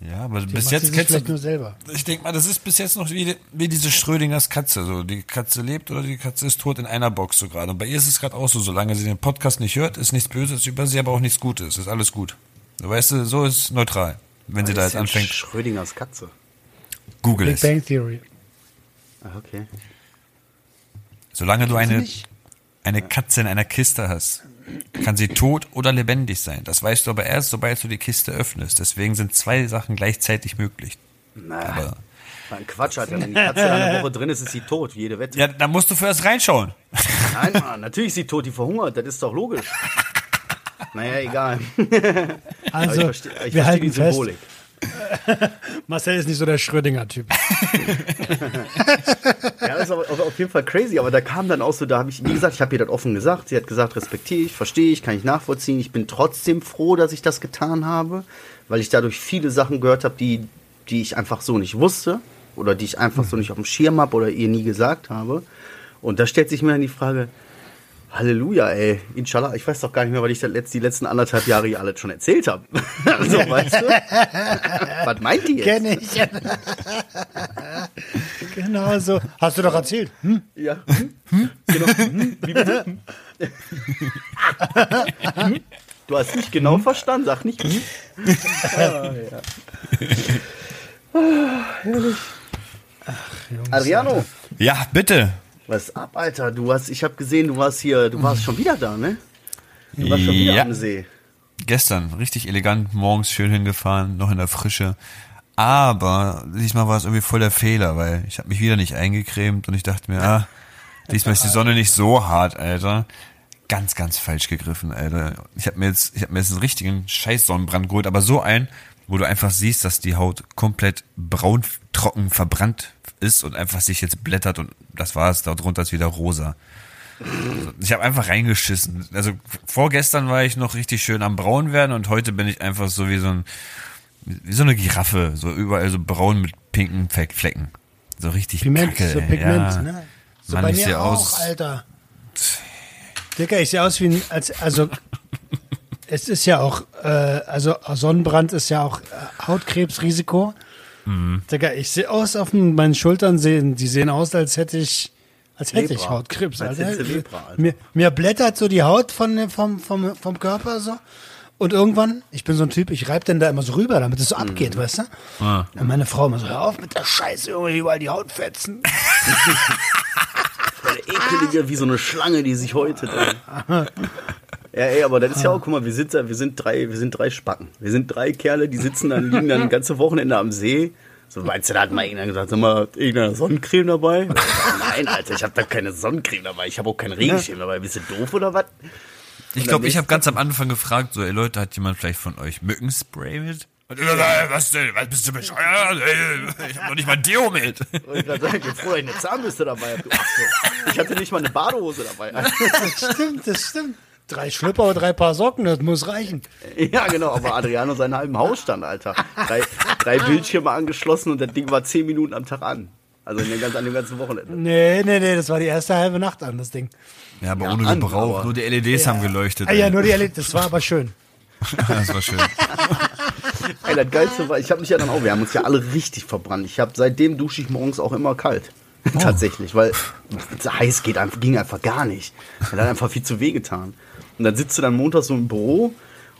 Speaker 3: Ja, aber
Speaker 2: Die
Speaker 3: bis jetzt kennst du.
Speaker 2: nur selber.
Speaker 3: Ich denke mal, das ist bis jetzt noch wie, wie diese Schrödingers Katze. So, die Katze lebt oder die Katze ist tot in einer Box so gerade. Und bei ihr ist es gerade auch so, solange sie den Podcast nicht hört, ist nichts Böses über sie, aber auch nichts Gutes. Ist alles gut. Du weißt, du, so ist neutral. Wenn sie da jetzt anfängt,
Speaker 4: Schrödingers Katze.
Speaker 3: google
Speaker 2: Big
Speaker 3: es.
Speaker 2: Bang Theory.
Speaker 4: Ah, okay.
Speaker 3: Solange du eine, eine Katze in einer Kiste hast, kann sie tot oder lebendig sein. Das weißt du aber erst, sobald du die Kiste öffnest. Deswegen sind zwei Sachen gleichzeitig möglich.
Speaker 4: Na,
Speaker 3: Aber
Speaker 4: war ein Quatsch, Alter. Wenn die Katze eine Woche drin ist, ist sie tot, wie jede Wette.
Speaker 3: ja, da musst du zuerst reinschauen.
Speaker 4: Nein, Mann, natürlich ist sie tot, die verhungert, das ist doch logisch. Naja, egal.
Speaker 2: Also,
Speaker 4: ich verstehe, ich
Speaker 2: wir
Speaker 4: verstehe
Speaker 2: halten
Speaker 4: die
Speaker 2: fest,
Speaker 4: Symbolik.
Speaker 2: Marcel ist nicht so der Schrödinger-Typ.
Speaker 4: Ja, das ist aber auf jeden Fall crazy, aber da kam dann auch so, da habe ich, wie gesagt, ich habe ihr das offen gesagt, sie hat gesagt, respektiere ich, verstehe ich, kann ich nachvollziehen, ich bin trotzdem froh, dass ich das getan habe, weil ich dadurch viele Sachen gehört habe, die, die ich einfach so nicht wusste oder die ich einfach so nicht auf dem Schirm habe oder ihr nie gesagt habe. Und da stellt sich mir dann die Frage, Halleluja, ey, inshallah, ich weiß doch gar nicht mehr, was ich das letzt, die letzten anderthalb Jahre hier alles schon erzählt habe. also, weißt du? was meint die jetzt?
Speaker 2: Kenn ich. Genau so. Hast du doch erzählt. Hm?
Speaker 4: Ja. Hm? Genau. Hm? Wie bitte? Hm? Du hast nicht genau verstanden, sag nicht. Hm? Ah, ja. Ah, herrlich. Adriano,
Speaker 3: Ja, bitte.
Speaker 4: Was ab, Alter? Du hast, ich habe gesehen, du warst hier, du warst schon wieder da, ne? Du warst schon wieder
Speaker 3: Ja.
Speaker 4: am See.
Speaker 3: Gestern richtig elegant morgens schön hingefahren, noch in der Frische. Aber diesmal war es irgendwie voll der Fehler, weil ich habe mich wieder nicht eingecremt und ich dachte mir, ah, diesmal ist die Sonne nicht so hart, Alter. Ganz, ganz falsch gegriffen, Alter. Ich habe mir jetzt, ich habe mir jetzt einen richtigen Scheiß Sonnenbrand geholt, aber so ein, wo du einfach siehst, dass die Haut komplett braun, trocken, verbrannt ist und einfach sich jetzt blättert und das war's. Darunter ist wieder rosa. Ich habe einfach reingeschissen. Also vorgestern war ich noch richtig schön am braun werden und heute bin ich einfach so wie so ein wie so eine Giraffe, so überall so braun mit pinken Fleck- Flecken. So richtig
Speaker 2: Pigment,
Speaker 3: kacke,
Speaker 2: so. Pigment,
Speaker 3: ja.
Speaker 2: ne? So
Speaker 3: Mann,
Speaker 2: bei
Speaker 3: ich
Speaker 2: mir auch,
Speaker 3: aus-
Speaker 2: Alter. Dicker, ich sehe aus wie ein, als, also, es ist ja auch, äh, also Sonnenbrand ist ja auch äh, Hautkrebsrisiko.
Speaker 3: Mhm.
Speaker 2: Digga, ich sehe aus auf meinen Schultern sehen, die sehen aus, als hätte ich, als hätte ich
Speaker 4: Lepra.
Speaker 2: Hautkrebs,
Speaker 4: Als
Speaker 2: Alter.
Speaker 4: Lepra, Alter.
Speaker 2: Mir, mir blättert so die Haut von, vom, vom, vom Körper so. Und irgendwann, ich bin so ein Typ, ich reibe den da immer so rüber, damit es so
Speaker 4: Mhm.
Speaker 2: abgeht, weißt du?
Speaker 3: Ah.
Speaker 2: Und meine Frau immer so, hör auf mit der Scheiße, irgendwie überall die Haut fetzen.
Speaker 4: Eine ekelige, wie so eine Schlange, die sich häutet. Ja, ey, aber das ist ja auch, guck mal, wir sind, da- wir sind drei, wir sind drei Spacken. Wir sind drei Kerle, die sitzen dann, liegen dann ein ganze Wochenende am See. So, meinst du, da hat mal irgendeiner gesagt, sag mal, hat irgendeiner Sonnencreme dabei? Nein, Alter, ich habe da keine Sonnencreme dabei. Ich habe auch keinen Regenschirm dabei. Bist du doof oder was?
Speaker 3: Ich glaube, ich habe ganz am Anfang gefragt, so, ey Leute, hat jemand vielleicht von euch Mückenspray mit? Und so, ey, was denn? Was bist du bescheuert? Ey, Ich hab noch nicht mal Deo mit.
Speaker 4: Wollte ich sagen, ich bin froh, dass ich eine Zahnbürste dabei habe. Ich hatte nicht mal eine Badehose dabei.
Speaker 2: Das stimmt, das stimmt. Drei Schlüpper und drei Paar Socken, das muss reichen.
Speaker 4: Ja, genau, aber Adriano seinen halben Hausstand, Alter. Drei, drei Bildschirme angeschlossen und das Ding war zehn Minuten am Tag an. Also in den ganz, an dem ganzen Wochenende.
Speaker 2: Nee, nee, nee, das war die erste halbe Nacht an, das Ding.
Speaker 3: Ja, aber
Speaker 4: Ja,
Speaker 3: ohne
Speaker 4: an,
Speaker 3: Gebrauch. Nur die LEDs haben geleuchtet.
Speaker 2: Ah, ja, nur die erlebt, das war aber schön.
Speaker 3: das war schön.
Speaker 4: Ey, das Geilste war, ich habe mich ja dann auch, wir haben uns ja alle richtig verbrannt. Ich habe seitdem dusche ich morgens auch immer kalt. Tatsächlich, weil heiß geht einfach, ging einfach gar nicht. Das hat einfach viel zu weh getan. Und dann sitzt du dann montags so im Büro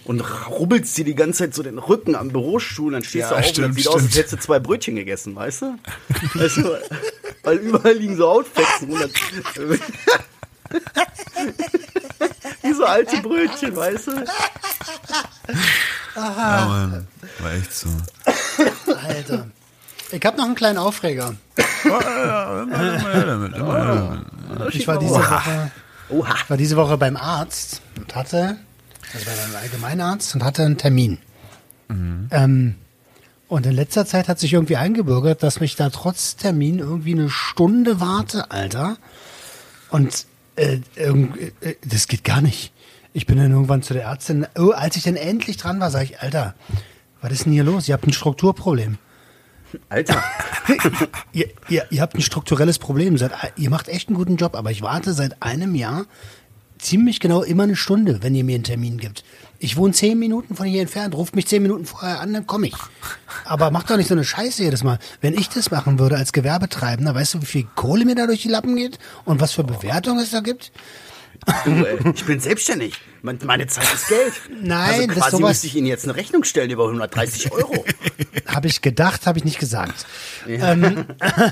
Speaker 4: und rubbelst dir die ganze Zeit so den Rücken am Bürostuhl, dann stehst
Speaker 3: Ja,
Speaker 4: du auf und
Speaker 3: stimmt,
Speaker 4: dann sieht aus, als
Speaker 3: stimmt.
Speaker 4: hättest du zwei Brötchen gegessen, weißt du? weißt du weil überall liegen so Hautfetzen und Wie so alte Brötchen, weißt du?
Speaker 3: Ja, Mann. War echt so.
Speaker 2: Alter. Ich habe noch einen kleinen Aufreger. Ich war diese Woche,
Speaker 4: Oha.
Speaker 2: ich war diese Woche beim Arzt und hatte, also bei meinem Allgemeinarzt und hatte einen Termin. Ähm, und in letzter Zeit hat sich irgendwie eingebürgert, dass mich da trotz Termin irgendwie eine Stunde warte, Alter. Und äh, irgendwie, äh, das geht gar nicht. Ich bin dann irgendwann zu der Ärztin. Oh, als ich dann endlich dran war, sage ich, Alter, was ist denn hier los? Ihr habt ein Strukturproblem.
Speaker 4: Alter.
Speaker 2: Ihr, ihr, ihr habt ein strukturelles Problem. Seit, ihr macht echt einen guten Job, aber ich warte seit einem Jahr ziemlich genau immer eine Stunde, wenn ihr mir einen Termin gibt. Ich wohne zehn Minuten von hier entfernt, ruft mich zehn Minuten vorher an, dann komme ich. Aber macht doch nicht so eine Scheiße jedes Mal. Wenn ich das machen würde als Gewerbetreibender, weißt du, wie viel Kohle mir da durch die Lappen geht und was für Bewertungen es da gibt?
Speaker 4: Du, ey, ich bin selbstständig. Mein- Meine Zeit ist Geld.
Speaker 2: Nein,
Speaker 4: also
Speaker 2: das
Speaker 4: quasi
Speaker 2: sowas-
Speaker 4: müsste ich Ihnen jetzt eine Rechnung stellen über 130 Euro.
Speaker 2: Habe ich gedacht, habe ich nicht gesagt. Ähm,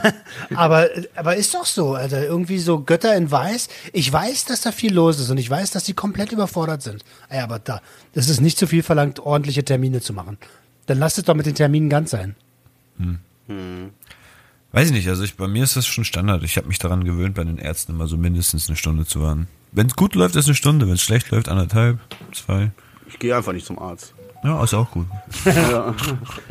Speaker 2: aber, aber ist doch so, Alter. Irgendwie so Götter in Weiß. Ich weiß, dass da viel los ist und ich weiß, dass die komplett überfordert sind. Ey, aber da, das ist nicht zu viel verlangt, ordentliche Termine zu machen. Dann lasst es doch mit den Terminen ganz sein.
Speaker 3: Weiß ich nicht, also ich, bei mir ist das schon Standard. Ich habe mich daran gewöhnt, bei den Ärzten immer so mindestens eine Stunde zu warten. Wenn es gut läuft, ist eine Stunde. Wenn es schlecht läuft, anderthalb, zwei.
Speaker 4: Ich gehe einfach nicht zum Arzt.
Speaker 3: Ja, ist auch gut.
Speaker 4: Ja.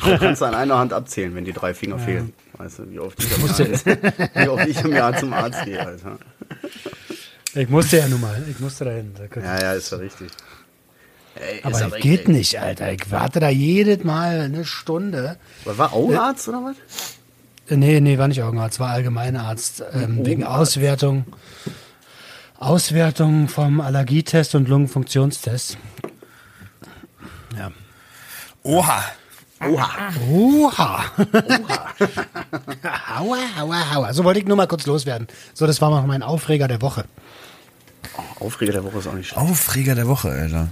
Speaker 4: Du kannst an einer Hand abzählen, wenn die drei Finger fehlen. Weißt du, wie oft ich, am Jahr, wie oft ich im Jahr zum Arzt gehe, Alter.
Speaker 2: Ich musste ja nun mal. Ich musste dahin.
Speaker 4: Ja, ja, ist ja richtig. Ey,
Speaker 2: aber es
Speaker 4: echt,
Speaker 2: geht
Speaker 4: ey.
Speaker 2: nicht, Alter. Ich warte da jedes Mal eine Stunde.
Speaker 4: Aber War Augenarzt oder was?
Speaker 2: Äh, Nee, nee, war nicht Augenarzt, war Allgemeinarzt. Ähm, wegen Auswertung. Auswertung vom Allergietest und Lungenfunktionstest. Ja.
Speaker 3: Oha!
Speaker 4: Oha.
Speaker 2: Oha. Aua, aua, aua. So wollte ich nur mal kurz loswerden. So, das war mal mein Aufreger der Woche.
Speaker 4: Aufreger der Woche ist auch nicht schlecht.
Speaker 3: Aufreger der Woche, Alter.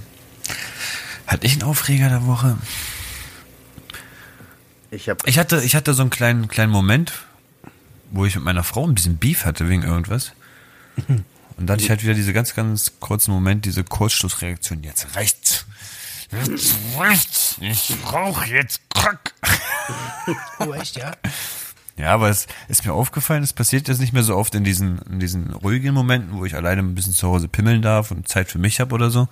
Speaker 3: Hatte ich einen Aufreger der Woche?
Speaker 4: Ich habe
Speaker 3: Ich hatte, ich hatte so einen kleinen, kleinen Moment, wo ich mit meiner Frau ein bisschen Beef hatte wegen irgendwas. Und dann hatte ich halt wieder diese ganz, ganz kurzen Moment, diese Kurzschlussreaktion. Jetzt reicht's. Jetzt reicht's. Ich brauche jetzt Crack.
Speaker 2: Oh, echt, ja?
Speaker 3: Ja, aber es ist mir aufgefallen, es passiert jetzt nicht mehr so oft in diesen, in diesen ruhigen Momenten, wo ich alleine ein bisschen zu Hause pimmeln darf und Zeit für mich habe oder so.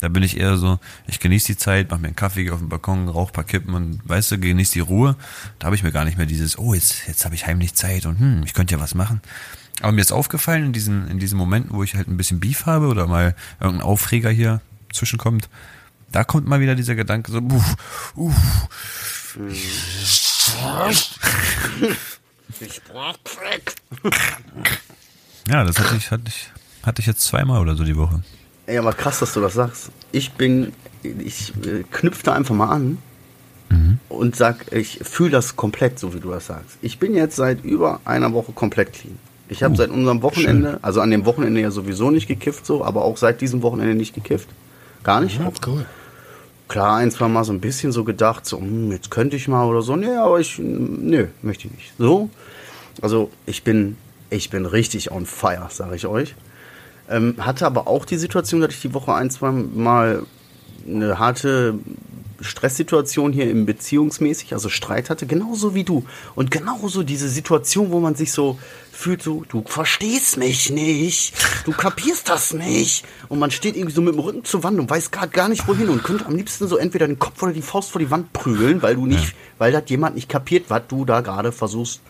Speaker 3: Da bin ich eher so, ich genieße die Zeit, mach mir einen Kaffee, gehe auf den Balkon, rauch ein paar Kippen und weißt du, genieße die Ruhe. Da habe ich mir gar nicht mehr dieses, oh, jetzt, jetzt habe ich heimlich Zeit und hm, ich könnte ja was machen. Aber mir ist aufgefallen in diesen, in diesen Momenten, wo ich halt ein bisschen Beef habe oder mal irgendein Aufreger hier zwischenkommt, da kommt mal wieder dieser Gedanke so, uff, uff,
Speaker 4: Ich brauch Crack.
Speaker 3: Ja, das hatte ich, hatte ich, hatte ich jetzt zweimal oder so die Woche.
Speaker 4: Ey, aber krass, dass du das sagst. Ich bin, ich äh, knüpfe da einfach mal an und sag, ich fühle das komplett, so wie du das sagst. Ich bin jetzt seit über einer Woche komplett clean. Ich habe
Speaker 3: Uh,
Speaker 4: seit unserem Wochenende, also an dem Wochenende ja sowieso nicht gekifft, so, aber auch seit diesem Wochenende nicht gekifft. Gar nicht.
Speaker 2: Ja, cool.
Speaker 4: Klar, ein, zwei Mal so ein bisschen so gedacht, so, hm, jetzt könnte ich mal oder so. Nee, aber ich, nö, möchte ich nicht. So. Also, ich bin, ich bin richtig on fire, sage ich euch. Ähm, hatte aber auch die Situation, dass ich die Woche ein, zwei Mal eine harte Stresssituation hier im Beziehungsmäßig, also Streit hatte, genauso wie du. Und genauso diese Situation, wo man sich so fühlt, so, du verstehst mich nicht, du kapierst das nicht. Und man steht irgendwie so mit dem Rücken zur Wand und weiß gerade gar nicht wohin und könnte am liebsten so entweder den Kopf oder die Faust vor die Wand prügeln, weil du nicht, weil das jemand nicht kapiert, was du da gerade versuchst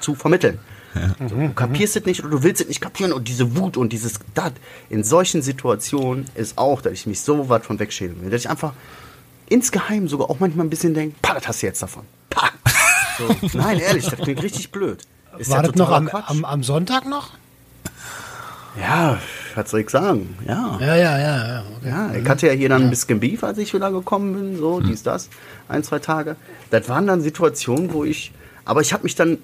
Speaker 4: zu vermitteln. Du kapierst es nicht oder du willst es nicht kapieren und diese Wut und dieses dat in solchen Situationen ist auch, dass ich mich so weit von wegschälen will, dass ich einfach insgeheim sogar auch manchmal ein bisschen denke, pah, das hast du jetzt davon. Pah. So, nein, ehrlich, das klingt richtig blöd. Ist
Speaker 2: War
Speaker 4: ja
Speaker 2: das noch am, am, am Sonntag noch?
Speaker 4: Ja, was soll ich sagen? Ja.
Speaker 2: Ja, ja, ja. ja. Okay.
Speaker 4: Ja, ich hatte ja hier dann ein bisschen Beef, als ich wieder gekommen bin, so, dies, das, ein, zwei Tage. Das waren dann Situationen, wo ich, aber ich habe mich dann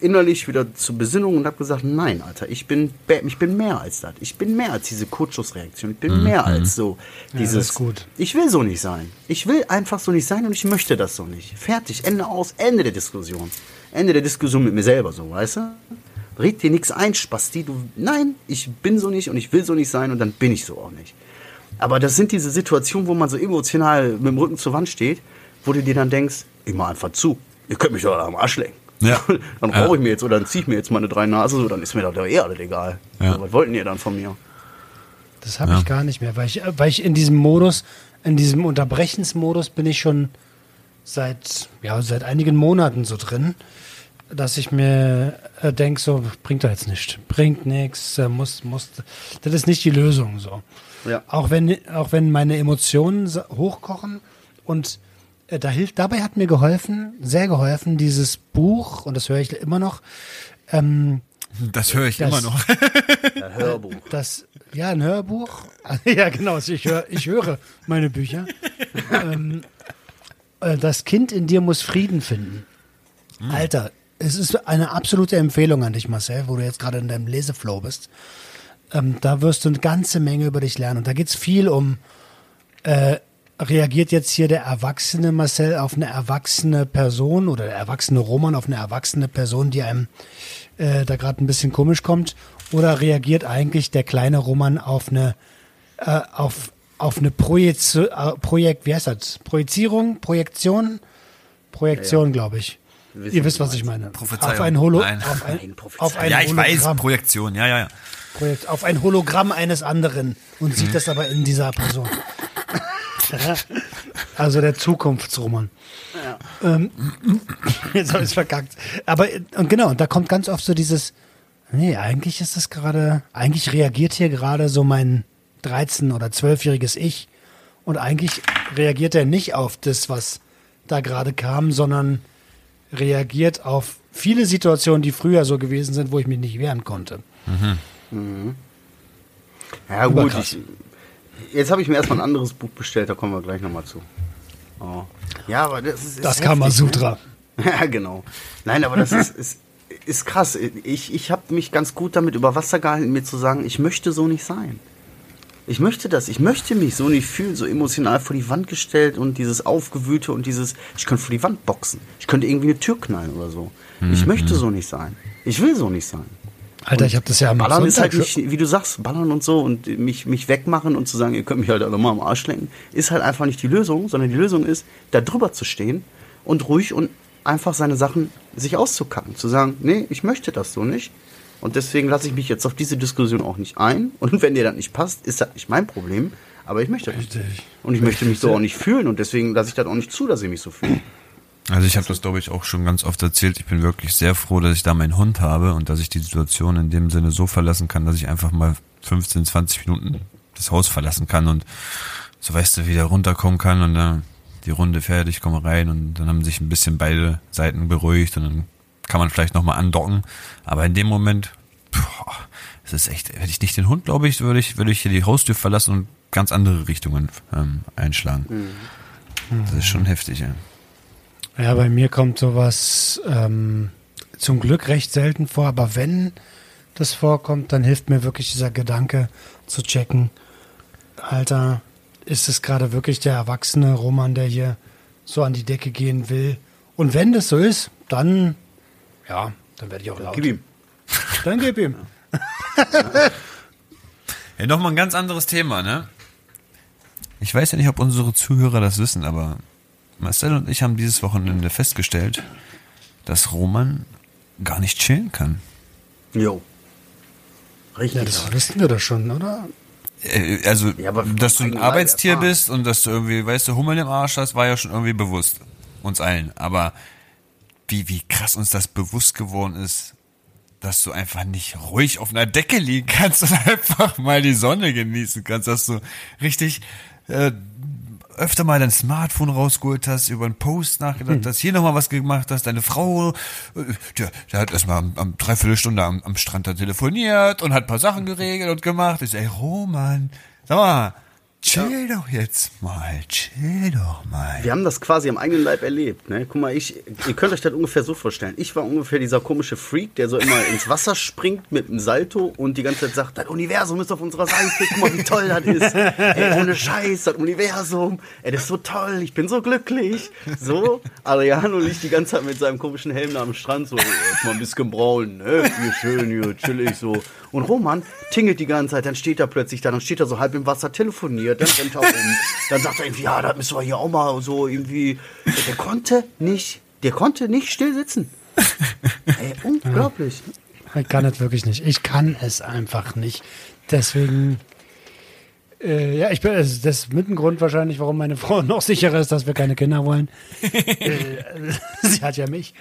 Speaker 4: innerlich wieder zur Besinnung und habe gesagt, nein, Alter, ich bin, ich bin mehr als das. Ich bin mehr als diese Kurzschussreaktion. Ich bin mehr als so dieses.
Speaker 2: das ist gut.
Speaker 4: Ich will so nicht sein. Ich will einfach so nicht sein und ich möchte das so nicht. Fertig, Ende aus, Ende der Diskussion. Ende der Diskussion mit mir selber, so, weißt du? Red dir nichts ein, Spasti. Du, nein, ich bin so nicht und ich will so nicht sein und dann bin ich so auch nicht. Aber das sind diese Situationen, wo man so emotional mit dem Rücken zur Wand steht, wo du dir dann denkst, ich mach einfach zu. Ihr könnt mich doch am Arsch lecken.
Speaker 3: Ja.
Speaker 4: Dann
Speaker 3: Ja.
Speaker 4: rauche ich mir jetzt oder dann ziehe ich mir jetzt meine drei Nase, so, dann ist mir doch eh alles egal.
Speaker 3: Ja.
Speaker 4: So, was wollten ihr dann von mir?
Speaker 2: Das habe
Speaker 3: Ja.
Speaker 2: ich gar nicht mehr, weil ich, weil ich in diesem Modus, in diesem Unterbrechensmodus bin ich schon seit, ja, seit einigen Monaten so drin, dass ich mir äh, denke, so, bringt doch jetzt nichts, bringt nichts, äh, muss, muss, das ist nicht die Lösung, so.
Speaker 4: Ja.
Speaker 2: Auch wenn, auch wenn meine Emotionen hochkochen und da hilft, dabei hat mir geholfen, sehr geholfen, dieses Buch, und das höre ich immer noch, ähm,
Speaker 3: Das höre ich
Speaker 2: Das-
Speaker 3: immer noch.
Speaker 4: Ja, Hörbuch.
Speaker 2: das, ja, ein Hörbuch. ja, genau. Ich, hör, ich höre meine Bücher. ähm, äh, das Kind in dir muss Frieden finden. Alter, es ist eine absolute Empfehlung an dich, Marcel, wo du jetzt gerade in deinem Leseflow bist. Ähm, da wirst du eine ganze Menge über dich lernen. Und da geht es viel um, äh, reagiert jetzt hier der erwachsene Marcel auf eine erwachsene Person oder der erwachsene Roman auf eine erwachsene Person, die einem äh, da gerade ein bisschen komisch kommt? Oder reagiert eigentlich der kleine Roman auf eine äh, auf auf eine Projekt, äh, Projekt, wie heißt das? Projizierung, Projektion, Projektion, glaube ich.
Speaker 4: Wissen,
Speaker 2: Ihr wisst,
Speaker 4: was
Speaker 2: ich meine.
Speaker 3: Prophezeiung.
Speaker 2: Auf ein Holo,
Speaker 3: Nein.
Speaker 2: auf ein,
Speaker 4: Nein,
Speaker 2: auf ein
Speaker 3: ja, ich weiß,
Speaker 2: Hologramm.
Speaker 3: Projektion, ja, ja, ja.
Speaker 2: Projekt, auf ein Hologramm eines anderen und sieht das aber in dieser Person. also der Zukunftsroman. Ähm, jetzt habe ich es verkackt. Aber äh, und genau, und da kommt ganz oft so dieses, nee, eigentlich ist das gerade, eigentlich reagiert hier gerade so mein 13- oder 12-jähriges Ich und eigentlich reagiert er nicht auf das, was da gerade kam, sondern reagiert auf viele Situationen, die früher so gewesen sind, wo ich mich nicht wehren konnte.
Speaker 4: Ja, gut. Ich, jetzt habe ich mir erstmal ein anderes Buch bestellt, da kommen wir gleich nochmal zu. Oh. Ja, aber das ist. ist
Speaker 2: Das Kamasutra.
Speaker 4: Ne? Ja, genau. Nein, aber das ist, ist, ist krass. Ich, ich habe mich ganz gut damit über Wasser gehalten, mir zu sagen, ich möchte so nicht sein. Ich möchte das. Ich möchte mich so nicht fühlen, so emotional vor die Wand gestellt und dieses Aufgewühlte und dieses, ich könnte vor die Wand boxen. Ich könnte irgendwie eine Tür knallen oder so. Ich möchte so nicht sein. Ich will so nicht sein.
Speaker 2: Alter, ich habe das ja am
Speaker 4: Ballern ist halt
Speaker 2: Sonntag
Speaker 4: nicht, wie du sagst, ballern und so und mich, mich wegmachen und zu sagen, ihr könnt mich halt alle mal am Arsch lenken, ist halt einfach nicht die Lösung, sondern die Lösung ist, da drüber zu stehen und ruhig und einfach seine Sachen sich auszukacken. Zu sagen, nee, ich möchte das so nicht. Und deswegen lasse ich mich jetzt auf diese Diskussion auch nicht ein. Und wenn dir das nicht passt, ist das nicht mein Problem. Aber ich möchte das nicht.
Speaker 2: Richtig.
Speaker 4: Und ich möchte mich so auch nicht fühlen. Und deswegen lasse ich das auch nicht zu, dass ich mich so fühle.
Speaker 3: Also ich habe das, glaube ich, auch schon ganz oft erzählt. Ich bin wirklich sehr froh, dass ich da meinen Hund habe und dass ich die Situation in dem Sinne so verlassen kann, dass ich einfach mal 15, 20 Minuten das Haus verlassen kann und so weißt du, wieder runterkommen kann und dann die Runde fertig, komme rein und dann haben sich ein bisschen beide Seiten beruhigt und dann kann man vielleicht nochmal andocken. Aber in dem Moment, boah, es ist echt, hätte ich nicht den Hund, glaube ich, würde ich, würde ich hier die Haustür verlassen und ganz andere Richtungen ähm, einschlagen. Das ist schon heftig, ja.
Speaker 2: Ja, bei mir kommt sowas ähm, zum Glück recht selten vor, aber wenn das vorkommt, dann hilft mir wirklich dieser Gedanke zu checken, Alter, ist es gerade wirklich der erwachsene Roman, der hier so an die Decke gehen will? Und wenn das so ist, dann, ja, dann werde ich auch laut.
Speaker 4: Gib ihm.
Speaker 2: Dann gib ihm.
Speaker 3: Ja, nochmal ein ganz anderes Thema, ne? Ich weiß ja nicht, ob unsere Zuhörer das wissen, aber Marcel und ich haben dieses Wochenende festgestellt, dass Roman gar nicht chillen kann.
Speaker 4: Jo. Richtig.
Speaker 2: Ja, das wissen wir doch schon, oder?
Speaker 3: Äh, Also,
Speaker 4: Ja,
Speaker 3: dass du ein Arbeitstier
Speaker 4: Erfahrung.
Speaker 3: bist und dass du irgendwie, weißt du, Hummel im Arsch hast, war ja schon irgendwie bewusst. Uns allen. Aber wie, wie krass uns das bewusst geworden ist, dass du einfach nicht ruhig auf einer Decke liegen kannst und einfach mal die Sonne genießen kannst, dass du richtig äh, öfter mal dein Smartphone rausgeholt hast, über einen Post nachgedacht hast, hier nochmal was gemacht hast, deine Frau, äh, der, der hat erstmal am, am Dreiviertelstunde am, am Strand da telefoniert und hat ein paar Sachen geregelt und gemacht. Ich so, ey Roman, sag mal, chill doch jetzt mal, chill doch mal.
Speaker 4: Wir haben das quasi am eigenen Leib erlebt. Ne? Guck mal, ich, ihr könnt euch das ungefähr so vorstellen. Ich war ungefähr dieser komische Freak, der so immer ins Wasser springt mit einem Salto und die ganze Zeit sagt, das Universum ist auf unserer Seite, guck mal, wie toll das ist. Ey, ohne Scheiß, das Universum, ey, das ist so toll, ich bin so glücklich. So, Adriano liegt die ganze Zeit mit seinem komischen Helm da am Strand, so, erstmal ein bisschen braun, ne? Hier schön, hier chillig so. Und Roman tingelt die ganze Zeit, dann steht er plötzlich da, dann steht er so halb im Wasser, telefoniert, dann rennt er um, dann sagt er irgendwie, ja, das müssen wir hier auch mal so irgendwie. Der konnte nicht, der konnte nicht still sitzen. Ey, unglaublich.
Speaker 2: Ich kann es wirklich nicht. Ich kann es einfach nicht. Deswegen, äh, ja, ich bin, das ist mit ein Grund wahrscheinlich, warum meine Frau noch sicherer ist, dass wir keine Kinder wollen. äh, sie hat ja mich.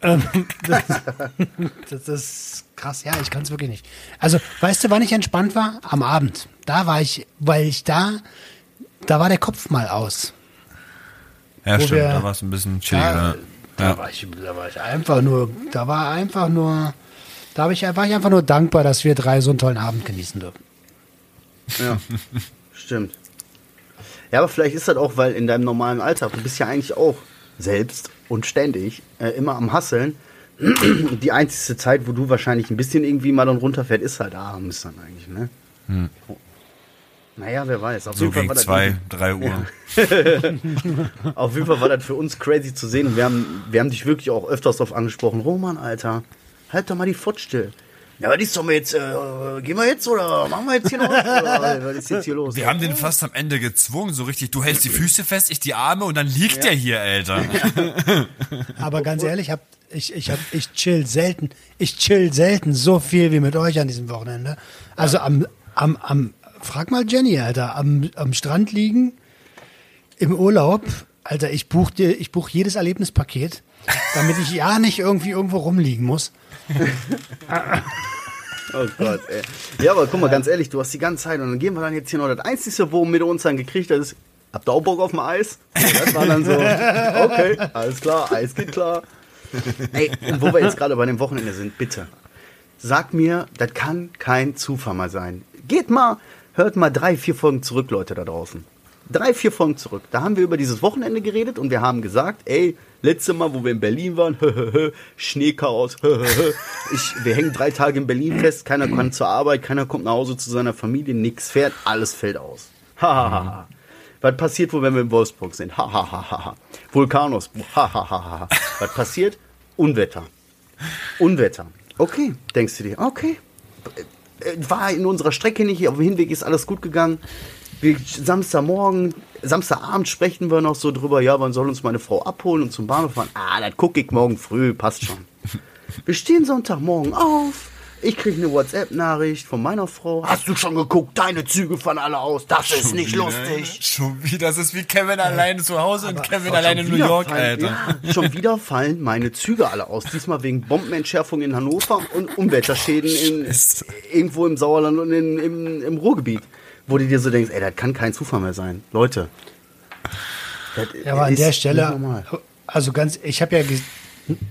Speaker 2: Ähm, das, das ist krass. Ja, ich kann es wirklich nicht. Also, weißt du, wann ich entspannt war? Am Abend. Da war ich, weil ich da, da war der Kopf mal aus.
Speaker 3: Ja,
Speaker 2: Wo
Speaker 3: stimmt,
Speaker 2: wir-
Speaker 3: da war es ein bisschen
Speaker 2: Da,
Speaker 3: chilliger.
Speaker 2: da,
Speaker 3: Ja.
Speaker 2: war ich, da war ich einfach nur, da war einfach nur, da hab ich, war ich einfach nur dankbar, dass wir drei so einen tollen Abend genießen dürfen.
Speaker 4: Ja, stimmt. Ja, aber vielleicht ist das auch, weil in deinem normalen Alltag, du bist ja eigentlich auch selbst und ständig äh, immer am Hasseln. Die einzige Zeit, wo du wahrscheinlich ein bisschen irgendwie mal dann runterfährt, ist halt abends dann eigentlich, ne? Naja, wer weiß. Auf
Speaker 3: So
Speaker 4: jeden Fall
Speaker 3: gegen
Speaker 4: war das
Speaker 3: zwei, drei Uhr.
Speaker 4: Auf jeden Fall war das für uns crazy zu sehen. Und wir haben, wir haben dich wirklich auch öfters darauf angesprochen. Roman, Alter, halt doch mal die Fott still. Ja, was ist doch mal jetzt, äh, gehen wir jetzt oder machen wir jetzt hier noch was? Oder was ist jetzt hier los?
Speaker 3: Wir haben den fast am Ende gezwungen, so richtig, du hältst die Füße fest, ich die Arme und dann liegt der hier, Alter.
Speaker 2: Aber ganz ehrlich, hab, ich, ich, hab, ich chill selten, ich chill selten so viel wie mit euch an diesem Wochenende. Also am, am, am frag mal Jenny, Alter, am, am Strand liegen, im Urlaub, Alter, ich buche dir, ich buch jedes Erlebnispaket, damit ich ja nicht irgendwie irgendwo rumliegen muss.
Speaker 4: Oh Gott, ey. Ja, aber guck mal, ganz ehrlich, du hast die ganze Zeit und dann gehen wir dann jetzt hier noch das Einzige, wo wir uns dann gekriegt haben, ist, habt ihr auch Bock auf dem Eis? Und das war dann so, okay, alles klar, Eis geht klar. Ey, und wo wir jetzt gerade bei dem Wochenende sind, bitte, sag mir, das kann kein Zufall mal sein. Geht mal, hört mal drei, vier Folgen zurück, Leute da draußen. Drei, vier Folgen zurück. Da haben wir über dieses Wochenende geredet und wir haben gesagt, ey, letzte Mal, wo wir in Berlin waren, Schneechaos, ich, wir hängen drei Tage in Berlin fest, keiner kommt zur Arbeit, keiner kommt nach Hause zu seiner Familie, nix fährt, alles fällt aus. Was passiert wohl, wenn wir in Wolfsburg sind? Hahaha. Was passiert? Unwetter. Unwetter. Okay, denkst du dir, okay. Äh, War in unserer Strecke nicht, auf dem Hinweg ist alles gut gegangen. Wir, Samstagmorgen, Samstagabend sprechen wir noch so drüber, ja, wann soll uns meine Frau abholen und zum Bahnhof fahren? Ah, das gucke ich morgen früh, passt schon. Wir stehen Sonntagmorgen auf. Ich kriege eine WhatsApp-Nachricht von meiner Frau. Hast du schon geguckt? Deine Züge fahren alle aus. Das ist nicht
Speaker 3: wieder,
Speaker 4: lustig.
Speaker 3: Schon wieder. Das ist wie Kevin alleine zu Hause und Kevin alleine in New York,
Speaker 4: fallen,
Speaker 3: Alter.
Speaker 4: Ja, schon wieder fallen meine Züge alle aus. Diesmal wegen Bombenentschärfung in Hannover und Umweltschäden in, irgendwo im Sauerland und in, im, im Ruhrgebiet. Wo du dir so denkst, ey, das kann kein Zufall mehr sein. Leute.
Speaker 2: Ja, aber an der Stelle,
Speaker 4: normal.
Speaker 2: also ganz, ich habe ja,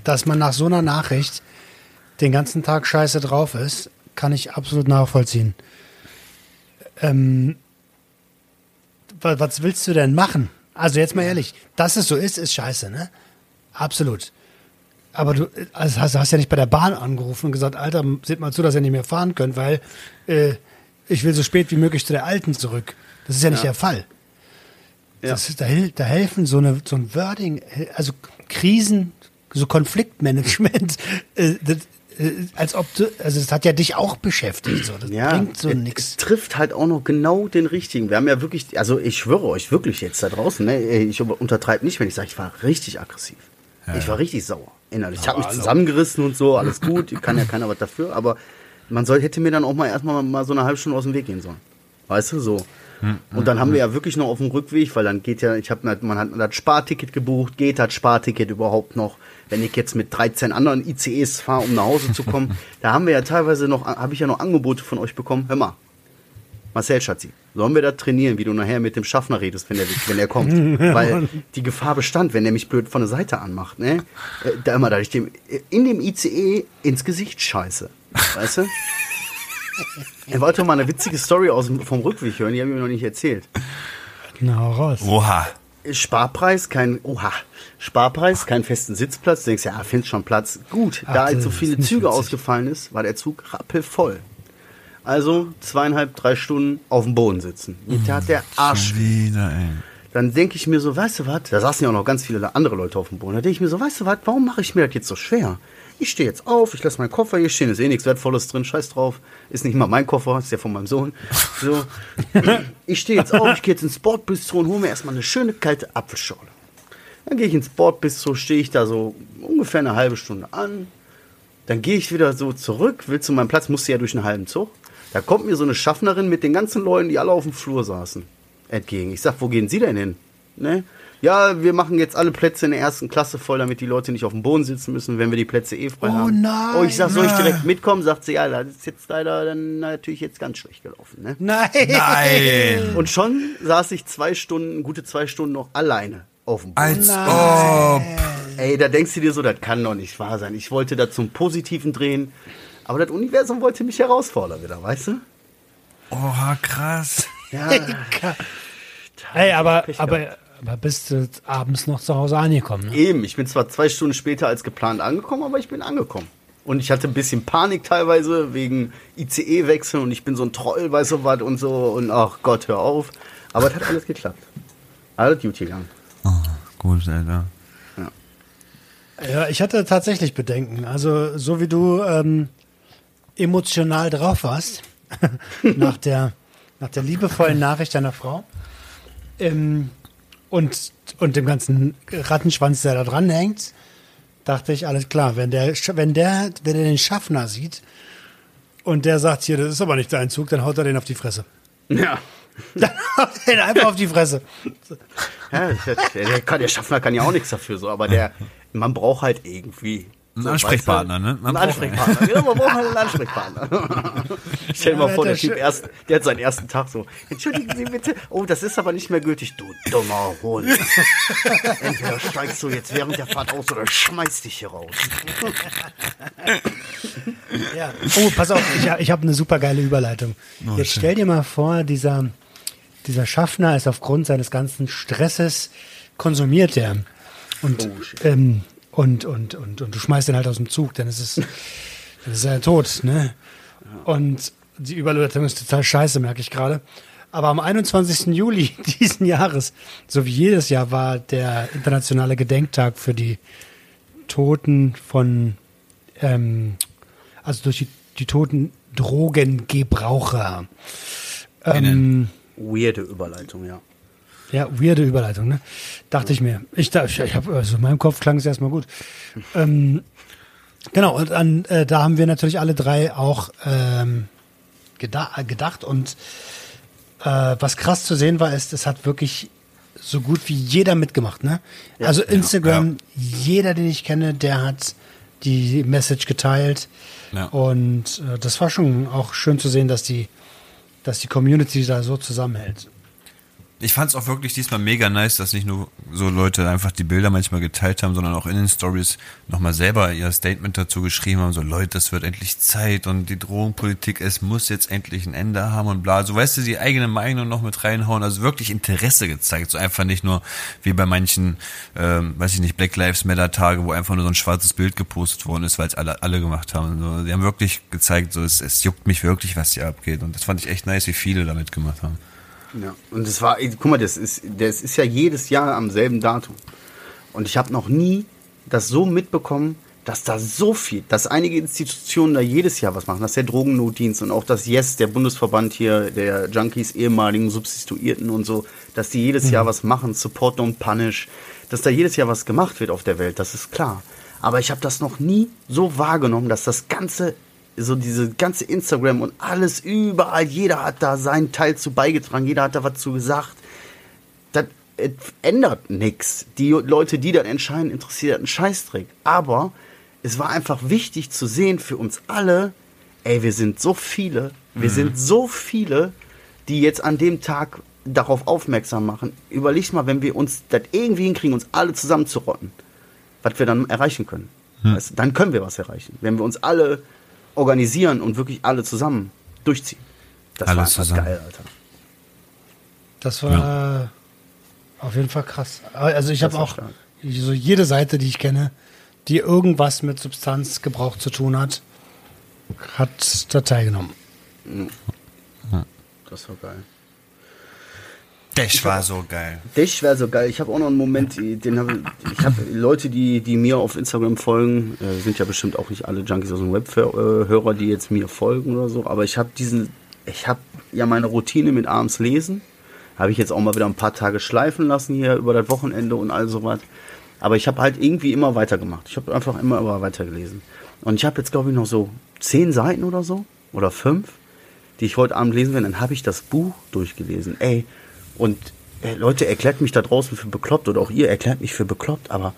Speaker 2: dass man nach so einer Nachricht den ganzen Tag scheiße drauf ist, kann ich absolut nachvollziehen. Ähm, wa- was willst du denn machen? Also jetzt mal ehrlich, dass es so ist, ist scheiße, ne? Absolut. Aber du also hast, hast ja nicht bei der Bahn angerufen und gesagt, Alter, seht mal zu, dass ihr nicht mehr fahren könnt, weil äh, ich will so spät wie möglich zu der Alten zurück. Das ist ja nicht der Fall.
Speaker 4: Ja.
Speaker 2: Das da, da helfen so, eine, so ein Wording, äh, also Krisen, so Konfliktmanagement, äh, das, äh, als ob du, also das hat ja dich auch beschäftigt. So. Das bringt so
Speaker 4: es-. Es trifft halt auch noch genau den richtigen. Wir haben ja wirklich, also ich schwöre euch wirklich jetzt da draußen, ne, ich untertreibe nicht, wenn ich sage, ich war richtig aggressiv. Ich war richtig sauer innerlich. Ich habe mich zusammengerissen und so, alles gut, kann ja keiner was dafür, aber man soll, hätte mir dann auch mal erstmal mal so eine halbe Stunde aus dem Weg gehen sollen. Weißt du, so. Und dann haben wir ja wirklich noch auf dem Rückweg, weil dann geht ja, ich habe man hat das Sparticket gebucht, geht das Sparticket überhaupt noch? Wenn ich jetzt mit 13 anderen ICEs fahre, um nach Hause zu kommen, da haben wir ja teilweise noch, habe ich ja noch Angebote von euch bekommen. Hör mal, Marcel Schatzi, sollen wir da trainieren, wie du nachher mit dem Schaffner redest, wenn er, wenn er kommt? Weil die Gefahr bestand, wenn er mich blöd von der Seite anmacht, ne? Äh, Da immer, da ich dem, in dem ICE ins Gesicht scheiße. Weißt du? Er wollte mal eine witzige Story aus dem, vom Rückweg hören, die habe ich mir noch nicht erzählt.
Speaker 2: Na, hau raus.
Speaker 3: Oha.
Speaker 4: Sparpreis, kein, oha, Sparpreis, keinen festen Sitzplatz. Du denkst, ja, findest schon Platz. Gut,
Speaker 2: Ach,
Speaker 4: da jetzt so viele Züge
Speaker 2: witzig.
Speaker 4: ausgefallen ist, war der Zug rappelvoll. Also zweieinhalb, drei Stunden auf dem Boden sitzen. Mir tat der Arsch
Speaker 3: wieder, ey.
Speaker 4: dann denke ich mir so, weißt du was, da saßen ja auch noch ganz viele andere Leute auf dem Boden. Da denke ich mir so, weißt du was, warum mache ich mir das jetzt so schwer? Ich stehe jetzt auf, ich lasse meinen Koffer hier stehen, ist eh nichts Wertvolles drin, scheiß drauf. Ist nicht mal mein Koffer, ist ja von meinem Sohn. So. Ich stehe jetzt auf, ich gehe jetzt ins Sportbistro und hole mir erstmal eine schöne kalte Apfelschorle. Dann gehe ich ins Sportbistro, stehe ich da so ungefähr eine halbe Stunde an. Dann gehe ich wieder so zurück, will zu meinem Platz, musste ja durch einen halben Zug. Da kommt mir so eine Schaffnerin mit den ganzen Leuten, die alle auf dem Flur saßen, entgegen. Ich sag, wo gehen Sie denn hin? Ne? Ja, wir machen jetzt alle Plätze in der ersten Klasse voll, damit die Leute nicht auf dem Boden sitzen müssen, wenn wir die Plätze eh frei
Speaker 2: Oh
Speaker 4: haben.
Speaker 2: nein.
Speaker 4: Oh, ich sag, soll ich direkt mitkommen? Sagt sie, ja, das ist jetzt leider dann natürlich jetzt ganz schlecht gelaufen. Ne?
Speaker 2: Nein.
Speaker 3: Nein.
Speaker 4: Und schon saß ich zwei Stunden, gute zwei Stunden noch alleine auf dem Boden.
Speaker 3: Als ob.
Speaker 4: Ey, da denkst du dir so, das kann doch nicht wahr sein. Ich wollte da zum Positiven drehen, aber das Universum wollte mich herausfordern wieder, weißt du?
Speaker 3: Oha, krass.
Speaker 4: Ja,
Speaker 2: Hey, aber, aber, aber bist du abends noch zu Hause angekommen? Ne?
Speaker 4: eben. Ich bin zwar zwei Stunden später als geplant angekommen, aber ich bin angekommen. Und ich hatte ein bisschen Panik teilweise wegen ICE-Wechsel und ich bin so ein Troll, weißt du was und so. Und ach Gott, hör auf. Aber es hat alles geklappt. Alles gut gegangen.
Speaker 3: Oh, gut, Alter.
Speaker 2: Ja, ich hatte tatsächlich Bedenken. Also, so wie du ähm, emotional drauf warst, nach, der, nach der liebevollen Nachricht deiner Frau ähm, und, und dem ganzen Rattenschwanz, der da dran hängt, dachte ich, alles klar, wenn der, wenn der, wenn der den Schaffner sieht und der sagt, hier, das ist aber nicht dein Zug, dann haut er den auf die Fresse.
Speaker 4: Ja.
Speaker 2: Dann haut er den einfach auf die Fresse.
Speaker 4: ja ich, der, kann, der Schaffner kann ja auch nichts dafür, so, aber der, man braucht halt irgendwie.
Speaker 3: Einen
Speaker 4: so,
Speaker 3: Ansprechpartner,
Speaker 4: weißt du?
Speaker 3: ne? Man
Speaker 4: einen. Ansprechpartner. Ja, man braucht halt einen Ansprechpartner. Stell dir mal vor, der Typ erst, der hat seinen ersten Tag so. Entschuldigen Sie bitte. Oh, das ist aber nicht mehr gültig. Du dummer Hund. Entweder steigst du jetzt während der Fahrt aus oder schmeiß dich hier raus.
Speaker 2: Ja. Oh, pass auf, ich, ich habe eine super geile Überleitung. Jetzt
Speaker 3: schön.
Speaker 2: stell dir mal vor, dieser, dieser Schaffner ist aufgrund seines ganzen Stresses konsumiert er. Und,
Speaker 4: Oh,
Speaker 2: ähm, und, und, und, und du schmeißt ihn halt aus dem Zug, dann ist es, dann ist er tot, ne? Und die Überleitung ist total scheiße, merke ich gerade. Aber am 21. Juli diesen Jahres, so wie jedes Jahr, war der internationale Gedenktag für die Toten von, ähm, also durch die, die toten Drogengebraucher. Ähm,
Speaker 4: Weirde Überleitung, ja.
Speaker 2: Ja, weirde Überleitung, ne? Dachte ich mir. Ich, da- ich, ich habe, also in meinem Kopf klang es erstmal gut. Ähm, genau, und an, äh, da haben wir natürlich alle drei auch ähm, geda gedacht. Und äh, was krass zu sehen war, ist, es hat wirklich so gut wie jeder mitgemacht, ne? also Instagram, jeder, den ich kenne, der hat die Message geteilt.
Speaker 3: Ja.
Speaker 2: Und äh, das war schon auch schön zu sehen, dass die, dass die Community da so zusammenhält.
Speaker 3: Ich fand es auch wirklich diesmal mega nice, dass nicht nur so Leute einfach die Bilder manchmal geteilt haben, sondern auch in den Stories nochmal selber ihr Statement dazu geschrieben haben, so Leute, es wird endlich Zeit und die Drogenpolitik, es muss jetzt endlich ein Ende haben und bla. So weißt du, die eigene Meinung noch mit reinhauen, also wirklich Interesse gezeigt, so einfach nicht nur wie bei manchen, ähm, weiß ich nicht, Black Lives Matter Tage, wo einfach nur so ein schwarzes Bild gepostet worden ist, weil es alle, alle gemacht haben. So, die haben wirklich gezeigt, so es, es juckt mich wirklich, was hier abgeht und das fand ich echt nice, wie viele da mitgemacht haben.
Speaker 4: Ja, und es war, guck mal, das ist, das ist ja jedes Jahr am selben Datum. Und ich habe noch nie das so mitbekommen, dass da so viel, dass einige Institutionen da jedes Jahr was machen, dass der Drogennotdienst und auch das Yes, der Bundesverband hier, der Junkies, ehemaligen Substituierten und so, dass die jedes Jahr was machen, Support Don't Punish, dass da jedes Jahr was gemacht wird auf der Welt, das ist klar. Aber ich habe das noch nie so wahrgenommen, dass das ganze so diese ganze Instagram und alles überall, jeder hat da seinen Teil zu beigetragen, jeder hat da was zu gesagt. Das äh, ändert nichts. Die Leute, die dann entscheiden, interessiert einen Scheißdreck. Aber es war einfach wichtig zu sehen für uns alle, ey, wir sind so viele, wir sind so viele, die jetzt an dem Tag darauf aufmerksam machen. Überleg mal, wenn wir uns das irgendwie hinkriegen, uns alle zusammenzurotten, was wir dann erreichen können. Weißt du, dann können wir was erreichen. Wenn wir uns alle organisieren und wirklich alle zusammen durchziehen. Das
Speaker 3: Alle
Speaker 4: war
Speaker 3: zusammen.
Speaker 4: geil, Alter.
Speaker 2: Das war auf jeden Fall krass. Also ich habe auch
Speaker 4: stark.
Speaker 2: so jede Seite, die ich kenne, die irgendwas mit Substanzgebrauch zu tun hat, hat da teilgenommen.
Speaker 4: Das war geil.
Speaker 3: Das war so geil.
Speaker 4: Das wäre so geil. Ich habe auch noch einen Moment, den habe ich habe Leute, die die mir auf Instagram folgen, äh, sind ja bestimmt auch nicht alle Junkies aus dem Web-Hörer, die jetzt mir folgen oder so, aber ich habe diesen, ich habe ja meine Routine mit abends lesen, habe ich jetzt auch mal wieder ein paar Tage schleifen lassen hier über das Wochenende und all sowas. Aber ich habe halt irgendwie immer weitergemacht. Ich habe einfach immer, immer weitergelesen. Und ich habe jetzt, glaube ich, noch so zehn Seiten oder so, oder fünf, die ich heute Abend lesen werde. Dann habe ich das Buch durchgelesen. Ey, und äh, Leute, erklärt mich da draußen für bekloppt oder auch ihr erklärt mich für bekloppt, aber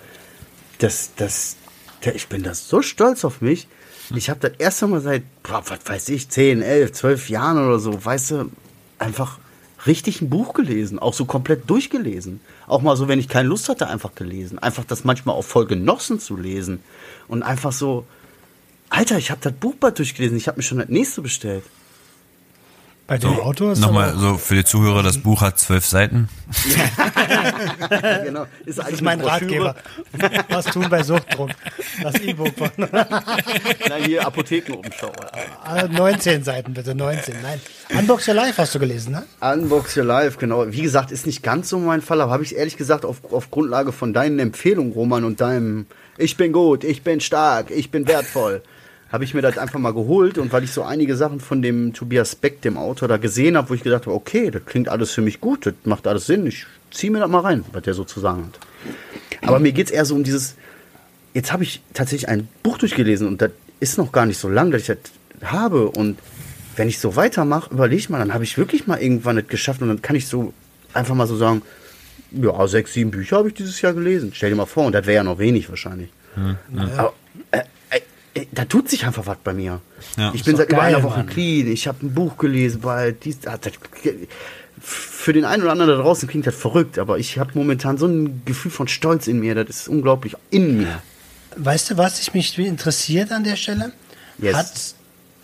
Speaker 4: das, das, der, ich bin das so stolz auf mich. Ich habe das erste Mal seit, boah, was weiß ich, 10, 11, 12 Jahren oder so, weißt du, einfach richtig ein Buch gelesen, auch so komplett durchgelesen. Auch mal so, wenn ich keine Lust hatte, einfach gelesen. Einfach das manchmal auch voll genossen zu lesen. Und einfach so, Alter, ich habe das Buch bald durchgelesen, ich habe mir schon das nächste bestellt.
Speaker 2: Bei dem Autor ist
Speaker 3: Nochmal so für die Zuhörer, das Buch hat zwölf Seiten.
Speaker 4: genau. Ist
Speaker 2: Das
Speaker 4: eigentlich
Speaker 2: ist mein. Ratgeber. Was tun bei Suchtdruck? Das E-Book von
Speaker 4: Nein, hier Apothekenumschau.
Speaker 2: Ah, 19 Seiten bitte, 19. Nein. Unbox Your Life hast du gelesen, ne?
Speaker 4: Unbox Your Life, genau. Wie gesagt, ist nicht ganz so mein Fall, aber habe ich ehrlich gesagt auf, auf Grundlage von deinen Empfehlungen, Roman, und deinem Ich bin gut, ich bin stark, ich bin wertvoll, habe ich mir das einfach mal geholt und weil ich so einige Sachen von dem Tobias Beck, dem Autor, da gesehen habe, wo ich gedacht habe, okay, das klingt alles für mich gut, das macht alles Sinn, ich ziehe mir das mal rein, was der so zu sagen hat. Aber mir geht es eher so um dieses, jetzt habe ich tatsächlich ein Buch durchgelesen und das ist noch gar nicht so lang, dass ich das habe. Und wenn ich so weitermache, überlege ich mal, dann habe ich wirklich mal irgendwann das geschafft und dann kann ich so einfach mal so sagen, ja, sechs, sieben Bücher habe ich dieses Jahr gelesen. Stell dir mal vor, und das wäre ja noch wenig wahrscheinlich. Aber äh, äh, äh, da tut sich einfach was bei mir.
Speaker 3: Ja.
Speaker 4: ich bin seit über einer Woche
Speaker 2: Mann.
Speaker 4: clean, ich habe ein Buch gelesen, weil dies, das, für den einen oder anderen da draußen klingt das verrückt, aber ich habe momentan so ein Gefühl von Stolz in mir, das ist unglaublich in mir.
Speaker 2: Weißt du, was ich mich interessiert an der Stelle?
Speaker 4: Yes.
Speaker 2: Hat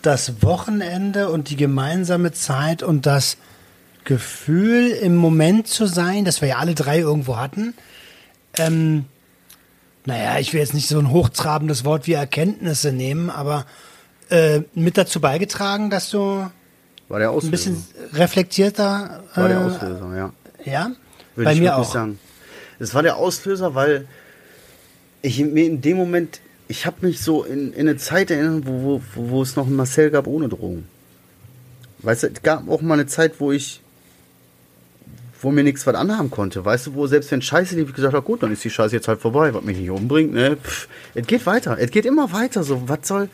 Speaker 2: das Wochenende und die gemeinsame Zeit und das Gefühl, im Moment zu sein, das wir ja alle drei irgendwo hatten. Ähm, naja, ich will jetzt nicht so ein hochtrabendes Wort wie Erkenntnisse nehmen, aber äh, mit dazu beigetragen, dass du
Speaker 4: War der
Speaker 2: ein bisschen reflektierter.
Speaker 4: War der
Speaker 2: äh,
Speaker 4: Auslöser, ja.
Speaker 2: Ja,
Speaker 4: Würde
Speaker 2: bei
Speaker 4: ich
Speaker 2: mir auch.
Speaker 4: sagen. Es war der Auslöser, weil ich mir in dem Moment, ich habe mich so in, in eine Zeit erinnert, wo, wo, wo, es noch einen Marcel gab ohne Drogen. Weißt du, es gab auch mal eine Zeit, wo ich, wo mir nichts was anhaben konnte. Weißt du, wo selbst wenn Scheiße lief, ich gesagt habe, gut, dann ist die Scheiße jetzt halt vorbei, was mich nicht umbringt. Ne? Pff, es geht weiter, es geht immer weiter. So, was soll,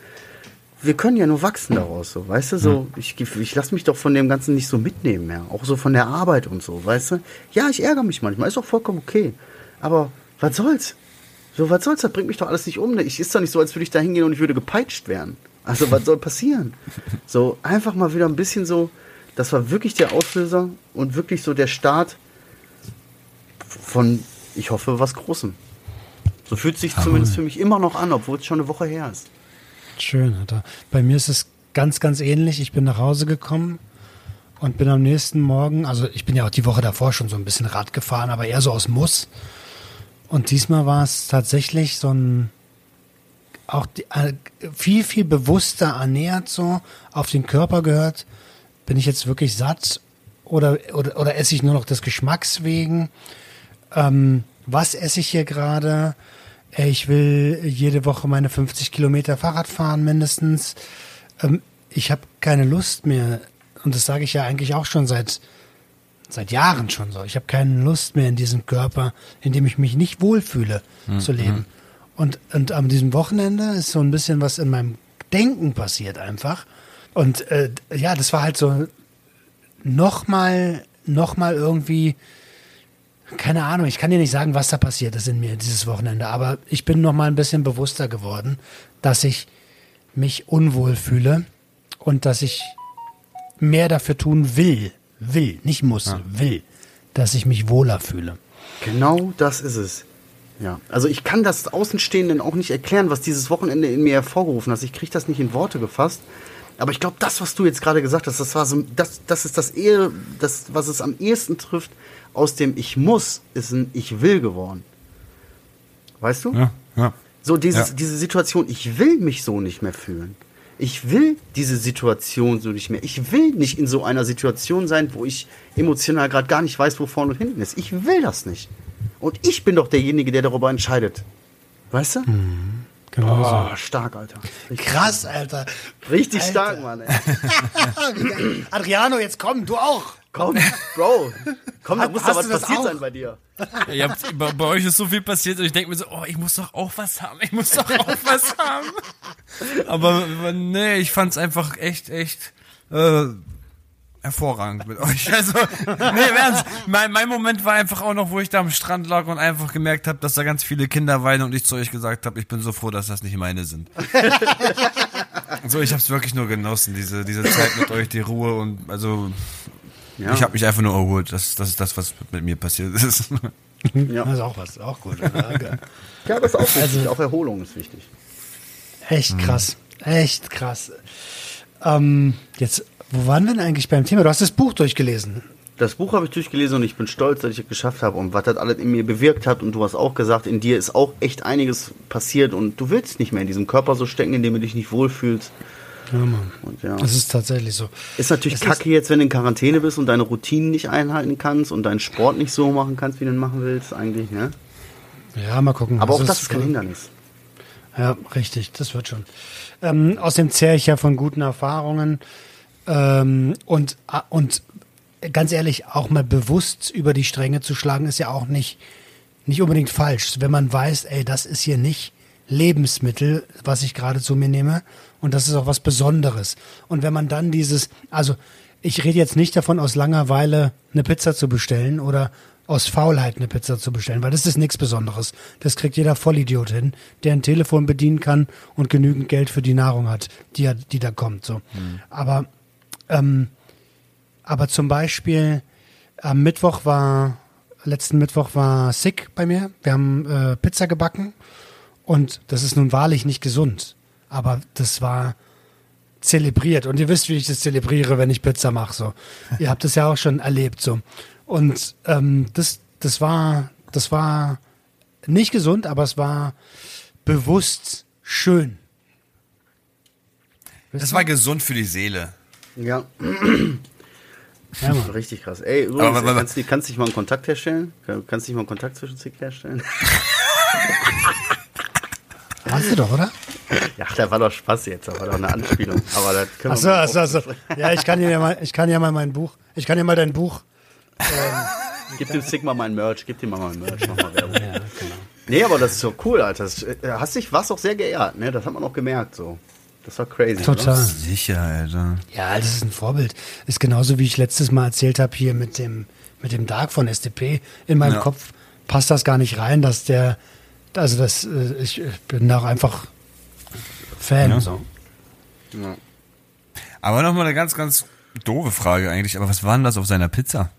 Speaker 4: wir können ja nur wachsen daraus, so, weißt du, so, ich, ich lasse mich doch von dem Ganzen nicht so mitnehmen mehr, auch so von der Arbeit und so, weißt du. Ja, ich ärgere mich manchmal, ist auch vollkommen okay, aber was soll's? So, was soll's, das bringt mich doch alles nicht um. ne? Ich ist doch nicht so, als würde ich da hingehen und ich würde gepeitscht werden. Also, was soll passieren? So, einfach mal wieder ein bisschen so, das war wirklich der Auslöser und wirklich so der Start von, ich hoffe, was Großem. So fühlt sich zumindest für mich immer noch an, obwohl es schon eine Woche her ist.
Speaker 2: Schön, Alter. Bei mir ist es ganz, ganz ähnlich. Ich bin nach Hause gekommen und bin am nächsten Morgen, also ich bin ja auch die Woche davor schon so ein bisschen Rad gefahren, aber eher so aus Muss. Und diesmal war es tatsächlich so ein, auch die, äh, viel, viel bewusster ernährt so, auf den Körper gehört. Bin ich jetzt wirklich satt oder, oder, oder esse ich nur noch des Geschmacks wegen? Ähm, was esse ich hier gerade? Äh, Ich will jede Woche meine 50 Kilometer Fahrrad fahren mindestens. Ähm, ich habe keine Lust mehr. Und das sage ich ja eigentlich auch schon seit, seit Jahren schon so. Ich habe keine Lust mehr in diesem Körper, in dem ich mich nicht wohlfühle, zu leben. Und, und an diesem Wochenende ist so ein bisschen was in meinem Denken passiert einfach. Und äh, ja, das war halt so nochmal, nochmal irgendwie, keine Ahnung, ich kann dir nicht sagen, was da passiert ist in mir dieses Wochenende, aber ich bin nochmal ein bisschen bewusster geworden, dass ich mich unwohl fühle und dass ich mehr dafür tun will, will, nicht muss, will, dass ich mich wohler fühle.
Speaker 4: Genau das ist es. Ja, also ich kann das Außenstehenden auch nicht erklären, was dieses Wochenende in mir hervorgerufen hat. Ich kriege das nicht in Worte gefasst. Aber ich glaube, das, was du jetzt gerade gesagt hast, das war so, das, das ist das eher, das, was es am ehesten trifft, aus dem Ich muss, ist ein Ich will geworden. Weißt du?
Speaker 3: Ja, ja.
Speaker 4: So dieses,
Speaker 3: Ja.
Speaker 4: diese Situation, ich will mich so nicht mehr fühlen. Ich will diese Situation so nicht mehr. Ich will nicht in so einer Situation sein, wo ich emotional gerade gar nicht weiß, wo vorne und hinten ist. Ich will das nicht. Und ich bin doch derjenige, der darüber entscheidet. Weißt du?
Speaker 2: Genau so.
Speaker 4: Oh, stark, Alter. Richtig,
Speaker 2: Krass, Alter.
Speaker 4: richtig
Speaker 2: Alter.
Speaker 4: stark, Mann. Ey.
Speaker 2: Adriano, jetzt komm, du auch.
Speaker 4: Komm, Bro. Komm, da muss doch was passiert
Speaker 2: auch?
Speaker 4: sein bei dir.
Speaker 3: Ihr habt, bei, bei euch ist so viel passiert und ich denke mir so, oh, ich muss doch auch was haben, ich muss doch auch was haben. Aber nee, ich fand's einfach echt, echt äh, hervorragend mit euch. Also, nee, im Ernst, mein, mein Moment war einfach auch noch, wo ich da am Strand lag und einfach gemerkt habe, dass da ganz viele Kinder weinen und ich zu euch gesagt habe, ich bin so froh, dass das nicht meine sind. so, ich hab's wirklich nur genossen, diese, diese Zeit mit euch, die Ruhe und also
Speaker 4: Ja.
Speaker 3: ich habe mich einfach nur erholt. Das, das ist das, was mit mir passiert ist.
Speaker 4: Ja.
Speaker 2: Das ist auch was, auch gut. Oder?
Speaker 4: Ja, das ist auch wichtig.
Speaker 2: Also-
Speaker 4: auch Erholung ist wichtig.
Speaker 2: Echt krass, echt krass. Ähm, jetzt, wo waren wir denn eigentlich beim Thema? Du hast das Buch durchgelesen.
Speaker 4: Das Buch habe ich durchgelesen und ich bin stolz, dass ich es geschafft habe und was das alles in mir bewirkt hat. Und du hast auch gesagt, in dir ist auch echt einiges passiert und du willst nicht mehr in diesem Körper so stecken, in dem du dich nicht wohlfühlst.
Speaker 2: Ja, Mann.
Speaker 4: Und ja.
Speaker 2: Das ist tatsächlich so.
Speaker 4: Ist natürlich
Speaker 2: Es ist-
Speaker 4: kacke jetzt, wenn du in Quarantäne bist und deine Routinen nicht einhalten kannst und deinen Sport nicht so machen kannst, wie du ihn machen willst, eigentlich, ne?
Speaker 2: Ja, mal gucken.
Speaker 4: Aber auch
Speaker 2: Also
Speaker 4: das
Speaker 2: es-
Speaker 4: ist kein Hindernis.
Speaker 2: Ja, richtig, das wird schon. Ähm, außerdem zehre ich ja von guten Erfahrungen ähm, und, ah, und ganz ehrlich, auch mal bewusst über die Stränge zu schlagen, ist ja auch nicht, nicht unbedingt falsch. Wenn man weiß, ey, das ist hier nicht Lebensmittel, was ich gerade zu mir nehme und das ist auch was Besonderes. Und wenn man dann dieses, also ich rede jetzt nicht davon, aus Langeweile eine Pizza zu bestellen oder aus Faulheit eine Pizza zu bestellen, weil das ist nichts Besonderes. Das kriegt jeder Vollidiot hin, der ein Telefon bedienen kann und genügend Geld für die Nahrung hat, die, die da kommt. So. Aber, ähm, aber zum Beispiel am Mittwoch war, letzten Mittwoch war Sick bei mir. Wir haben äh, Pizza gebacken und das ist nun wahrlich nicht gesund. Aber das war, zelebriert. Und ihr wisst, wie ich das zelebriere, wenn ich Pizza mache. So. Ihr habt es ja auch schon erlebt. So. Und ähm, das, das war, das war nicht gesund, aber es war bewusst schön.
Speaker 3: Das war gesund für die Seele.
Speaker 4: Ja,
Speaker 2: Ja, Mann.
Speaker 4: richtig krass. Ey, übrigens,
Speaker 3: Aber- aber-
Speaker 4: kannst, du, kannst du nicht mal einen Kontakt herstellen? Kannst du nicht mal einen Kontakt zwischen Zick herstellen?
Speaker 2: Hast du doch, oder?
Speaker 4: Ja, da war doch Spaß jetzt, da war doch eine Anspielung. Aber das können wir
Speaker 2: Achso,
Speaker 4: mal
Speaker 2: achso, achso. Ja, ich kann dir ja mal, ich kann ja mal mein Buch, ich kann ja mal dein Buch.
Speaker 4: Gib dem Sick mal mein Merch, gib dem mal mein Merch, mach mal Werbung. Nee, aber das ist so cool, Alter. Das, äh, hast dich, warst auch sehr geehrt, ne? Das hat man auch gemerkt, so. Das war crazy.
Speaker 2: Total.
Speaker 4: Oder?
Speaker 3: Sicher, Alter.
Speaker 2: Ja, das ist ein Vorbild. Ist genauso wie ich letztes Mal erzählt habe hier mit dem, mit dem Dark von SDP. In meinem
Speaker 3: Ja.
Speaker 2: Kopf passt das gar nicht rein, dass der, also das, äh, ich bin da auch einfach Fan.
Speaker 3: Ja.
Speaker 2: So.
Speaker 4: Ja.
Speaker 3: Aber nochmal eine ganz, ganz doofe Frage eigentlich. Aber was war denn das auf seiner Pizza?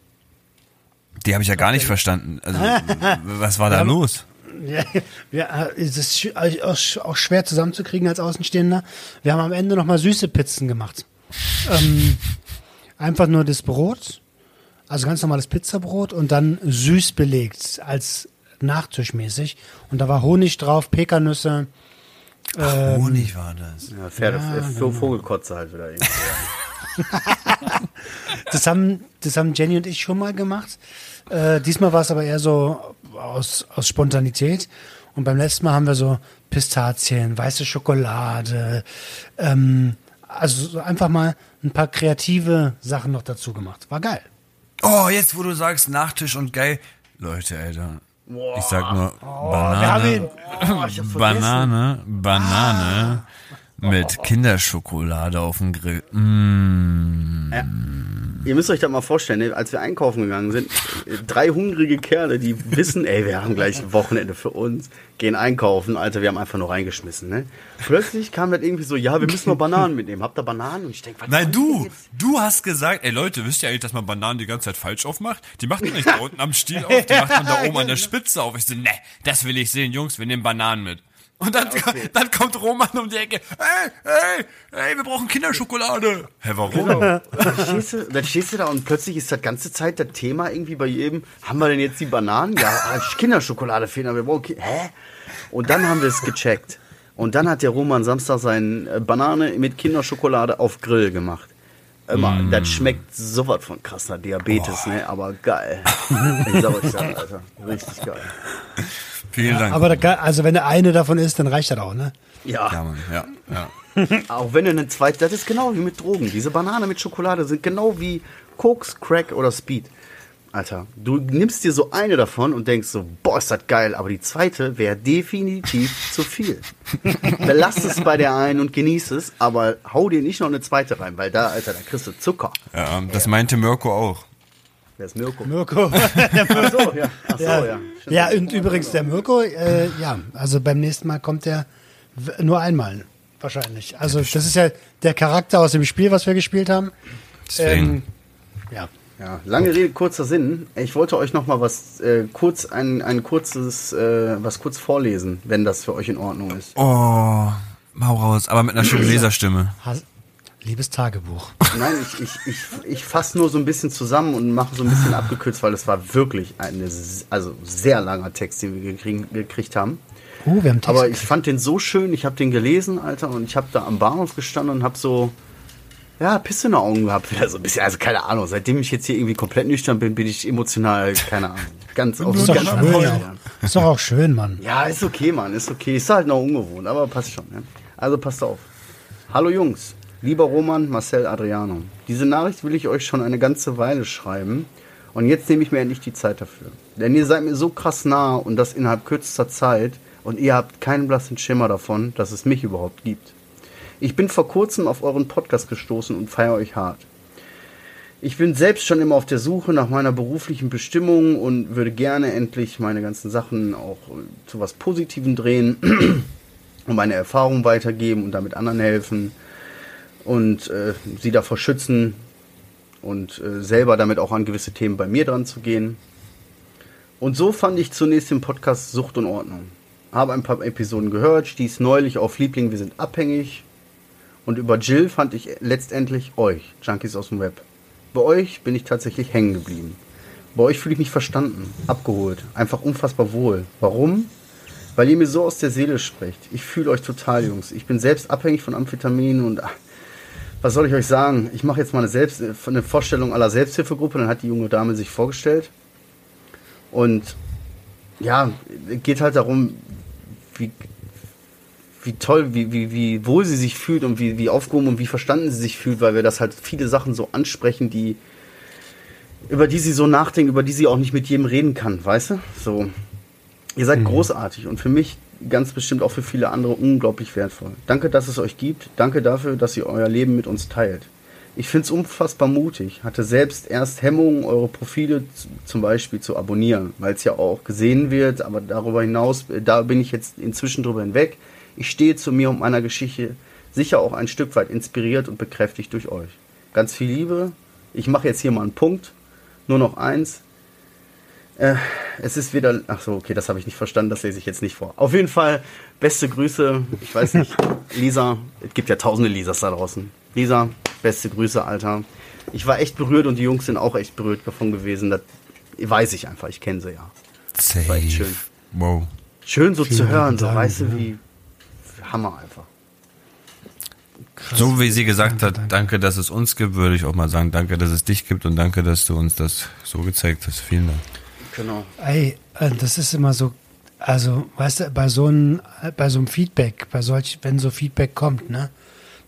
Speaker 3: Die habe ich ja gar nicht verstanden. Also, was war da
Speaker 2: Ja,
Speaker 3: los?
Speaker 2: Ja, ja, es ist sch- auch schwer zusammenzukriegen als Außenstehender. Wir haben am Ende nochmal süße Pizzen gemacht. Ähm, einfach nur das Brot, also ganz normales Pizzabrot und dann süß belegt als Nachtischmäßig. Und da war Honig drauf, Pekannüsse. Ähm,
Speaker 3: Honig war das.
Speaker 4: Ja, Pferde,
Speaker 2: Ja,
Speaker 4: äh,
Speaker 2: genau.
Speaker 4: Vogelkotze halt wieder irgendwie.
Speaker 2: Das haben, das haben Jenny und ich schon mal gemacht. Äh, diesmal war es aber eher so aus, aus Spontanität. Und beim letzten Mal haben wir so Pistazien, weiße Schokolade, ähm, also so einfach mal ein paar kreative Sachen noch dazu gemacht. War geil.
Speaker 3: Oh, jetzt wo du sagst Nachtisch und geil. Leute, Alter. Ich sag nur
Speaker 2: Oh,
Speaker 3: Banane.
Speaker 4: Oh, vergessen.
Speaker 3: Banane, Banane mit Kinderschokolade auf dem Grill. Mm.
Speaker 4: Ihr müsst euch das mal vorstellen, ne? als wir einkaufen gegangen sind, drei hungrige Kerle, die wissen, ey, wir haben gleich Wochenende für uns, gehen einkaufen, Alter, wir haben einfach nur reingeschmissen, ne? Plötzlich kam das irgendwie so, ja, wir müssen noch Bananen mitnehmen. Habt ihr Bananen? Und ich denke, was
Speaker 3: Nein, du, du hast gesagt, ey Leute, wisst ihr eigentlich, dass man Bananen die ganze Zeit falsch aufmacht? Die macht man nicht da unten am Stiel auf, die macht man da oben an der Spitze auf. Ich so, ne, das will ich sehen, Jungs, wir nehmen Bananen mit. Und dann, dann kommt Roman um die Ecke, ey, ey, ey, wir brauchen Kinderschokolade. Hä, warum?
Speaker 4: Dann stehst, du, dann stehst du da und plötzlich ist das ganze Zeit das Thema irgendwie bei jedem, haben wir denn jetzt die Bananen? Ja, ah, Kinderschokolade fehlen, aber wir brauchen Ki Hä? Und dann haben wir es gecheckt. Und dann hat der Roman Samstag seine Banane mit Kinderschokolade auf Grill gemacht. Immer, das schmeckt sowas von krasser Diabetes, ne? Aber geil. Ich sag euch das, Alter. Richtig geil.
Speaker 3: Vielen Dank.
Speaker 2: Aber da, also wenn der eine davon ist, dann reicht das auch, ne?
Speaker 4: Ja,
Speaker 3: ja, Mann, ja, ja.
Speaker 4: auch wenn du eine zweite, das ist genau wie mit Drogen. Diese Banane mit Schokolade sind genau wie Koks, Crack oder Speed. Alter, du nimmst dir so eine davon und denkst so, boah, ist das geil, aber die zweite wäre definitiv zu viel. Belass es bei der einen und genieß es, aber hau dir nicht noch eine zweite rein, weil da, Alter, da kriegst du Zucker.
Speaker 3: ja das meinte Mirko auch.
Speaker 4: Wer ist Mirko?
Speaker 2: Mirko.
Speaker 4: Ach so, ja. Ach so,
Speaker 2: ja,
Speaker 4: ja.
Speaker 2: ja. und übrigens der Mirko, äh, ja, also beim nächsten Mal kommt der nur einmal wahrscheinlich. Also das ist ja der Charakter aus dem Spiel, was wir gespielt haben.
Speaker 3: Deswegen.
Speaker 2: Ähm, ja.
Speaker 4: Ja, lange Rede, kurzer Sinn. Ich wollte euch noch mal was äh, kurz ein, ein kurzes äh, was kurz vorlesen, wenn das für euch in Ordnung ist.
Speaker 3: Oh, hau raus, aber mit einer schönen Leserstimme.
Speaker 2: Has Liebes Tagebuch.
Speaker 4: Nein, ich, ich, ich, ich fasse nur so ein bisschen zusammen und mache so ein bisschen abgekürzt, weil es war wirklich ein also sehr langer Text, den wir gekriegen, gekriegt haben.
Speaker 2: Uh, wir haben Text.
Speaker 4: Aber ich fand den so schön, ich habe den gelesen, Alter, und ich habe da am Bahnhof gestanden und habe so, ja, Pisse in den Augen gehabt, wieder so ein bisschen, also keine Ahnung, seitdem ich jetzt hier irgendwie komplett nüchtern bin, bin ich emotional, keine Ahnung, ganz auf
Speaker 2: ist doch
Speaker 4: ganz
Speaker 2: schön.
Speaker 4: anderen
Speaker 2: Ja. Ist doch auch schön, Mann.
Speaker 4: Ja, ist okay, Mann, ist okay. Ist halt noch ungewohnt, aber passt schon. Ja? Also passt auf. Hallo Jungs, lieber Roman, Marcel, Adriano. Diese Nachricht will ich euch schon eine ganze Weile schreiben und jetzt nehme ich mir endlich die Zeit dafür. Denn ihr seid mir so krass nah und das innerhalb kürzester Zeit und ihr habt keinen blassen Schimmer davon, dass es mich überhaupt gibt. Ich bin vor kurzem auf euren Podcast gestoßen und feiere euch hart. Ich bin selbst schon immer auf der Suche nach meiner beruflichen Bestimmung und würde gerne endlich meine ganzen Sachen auch äh, zu was Positivem drehen und meine Erfahrungen weitergeben und damit anderen helfen und äh, sie davor schützen und äh, selber damit auch an gewisse Themen bei mir dran zu gehen. Und so fand ich zunächst den Podcast Sucht und Ordnung. Habe ein paar Episoden gehört, stieß neulich auf Liebling, wir sind abhängig Und über Jill fand ich letztendlich euch, Junkies aus dem Web. Bei euch bin ich tatsächlich hängen geblieben. Bei euch fühle ich mich verstanden, abgeholt, einfach unfassbar wohl. Warum? Weil ihr mir so aus der Seele sprecht. Ich fühle euch total, Jungs. Ich bin selbst abhängig von Amphetaminen und was soll ich euch sagen? Ich mache jetzt mal eine, Selbst eine Vorstellung aller Selbsthilfegruppe. Dann hat die junge Dame sich vorgestellt. Und ja, geht halt darum, wie, wie toll, wie, wie, wie wohl sie sich fühlt und wie, wie aufgehoben und wie verstanden sie sich fühlt, weil wir das halt viele Sachen so ansprechen, die über die sie so nachdenkt, über die sie auch nicht mit jedem reden kann, weißt du? So. Ihr seid mhm. großartig und für mich ganz bestimmt auch für viele andere unglaublich wertvoll. Danke, dass es euch gibt. Danke dafür, dass ihr euer Leben mit uns teilt. Ich finde es unfassbar mutig. Hatte selbst erst Hemmungen, eure Profile zum Beispiel zu abonnieren, weil es ja auch gesehen wird. Aber darüber hinaus, äh, da bin ich jetzt inzwischen drüber hinweg. Ich stehe zu mir und meiner Geschichte sicher auch ein Stück weit inspiriert und bekräftigt durch euch. Ganz viel Liebe. Ich mache jetzt hier mal einen Punkt. Nur noch eins. Äh, es ist wieder. Ach so, okay, das habe ich nicht verstanden, das lese ich jetzt nicht vor. Auf jeden Fall, beste Grüße. Ich weiß nicht, Lisa, es gibt ja tausende Lisas da draußen. Lisa, beste Grüße, Alter. Ich war echt berührt und die Jungs sind auch echt berührt davon gewesen. Das weiß ich einfach, ich kenne sie ja.
Speaker 3: Safe. War echt schön. Wow.
Speaker 4: Schön so Vielen zu hören, so weißt du, wie Hammer einfach.
Speaker 3: Krass. So wie sie gesagt hat, danke, dass es uns gibt, würde ich auch mal sagen, danke, dass es dich gibt und danke, dass du uns das so gezeigt hast. Vielen Dank.
Speaker 2: Genau. Ey, äh, das ist immer so, also, weißt du, bei so einem, bei so einem Feedback, bei solch, wenn so Feedback kommt, ne?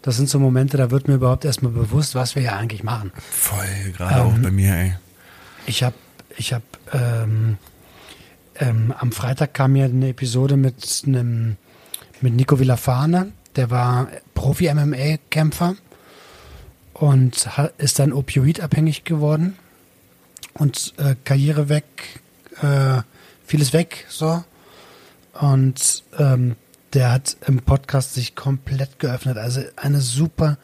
Speaker 2: Das sind so Momente, da wird mir überhaupt erstmal bewusst, was wir ja eigentlich machen.
Speaker 3: Voll, gerade ähm, auch bei mir, ey.
Speaker 2: Ich habe, ich habe, ähm, ähm, am Freitag kam mir eine Episode mit einem, mit Nico Villafane, der war Profi-MMA-Kämpfer und ist dann opioidabhängig geworden und äh, Karriere weg, äh, vieles weg, so. Und ähm, der hat im Podcast sich komplett geöffnet. Also eine super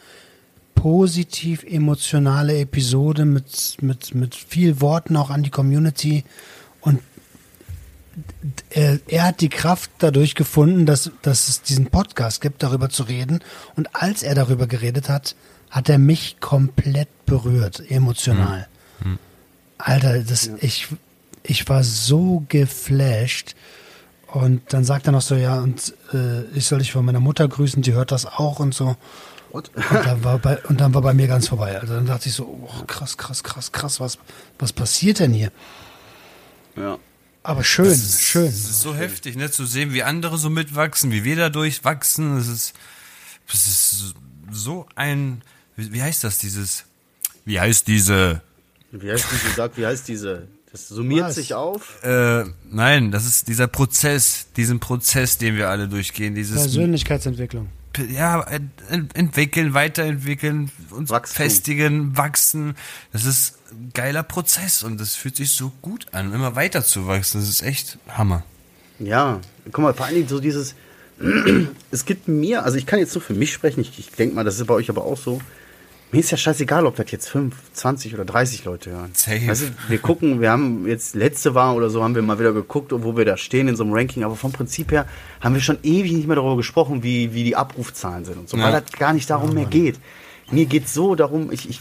Speaker 2: positiv emotionale Episode mit, mit, mit viel Worten auch an die Community. Und er, er hat die Kraft dadurch gefunden, dass, dass es diesen Podcast gibt, darüber zu reden. Und als er darüber geredet hat, hat er mich komplett berührt, emotional. Mhm. Alter, das, ja. ich, ich war so geflasht. Und dann sagt er noch so, ja, und äh, ich soll dich von meiner Mutter grüßen, die hört das auch und so. Und dann, war bei, und dann war bei mir ganz vorbei. Also dann dachte ich so, oh, krass, krass, krass, krass, was, was passiert denn hier?
Speaker 4: Ja.
Speaker 2: Aber schön, ist, schön. Es
Speaker 3: ist so heftig, ne, zu sehen, wie andere so mitwachsen, wie wir dadurch wachsen. Es ist, es ist so ein, wie, wie heißt das, dieses, wie heißt diese
Speaker 4: wie heißt diese, sag, wie heißt diese? Das summiert Was? sich auf?
Speaker 3: Äh, nein, das ist dieser Prozess, diesen Prozess, den wir alle durchgehen. Dieses
Speaker 2: Persönlichkeitsentwicklung.
Speaker 3: Ja, entwickeln, weiterentwickeln, uns Wachstum. festigen, wachsen. Das ist ein geiler Prozess und das fühlt sich so gut an, immer weiter zu wachsen. Das ist echt Hammer.
Speaker 4: Ja, guck mal, vor allen Dingen so dieses, es gibt mir, also ich kann jetzt so für mich sprechen, ich, ich denke mal, das ist bei euch aber auch so, mir ist ja scheißegal, ob das jetzt 5, 20 oder 30 Leute hören. Safe. Also, wir gucken, wir haben jetzt letzte war oder so, haben wir mal wieder geguckt, wo wir da stehen in so einem Ranking, aber vom Prinzip her haben wir schon ewig nicht mehr darüber gesprochen, wie, wie die Abrufzahlen sind und so, ja. weil das gar nicht darum ja, mehr geht. Mir geht so darum, ich, ich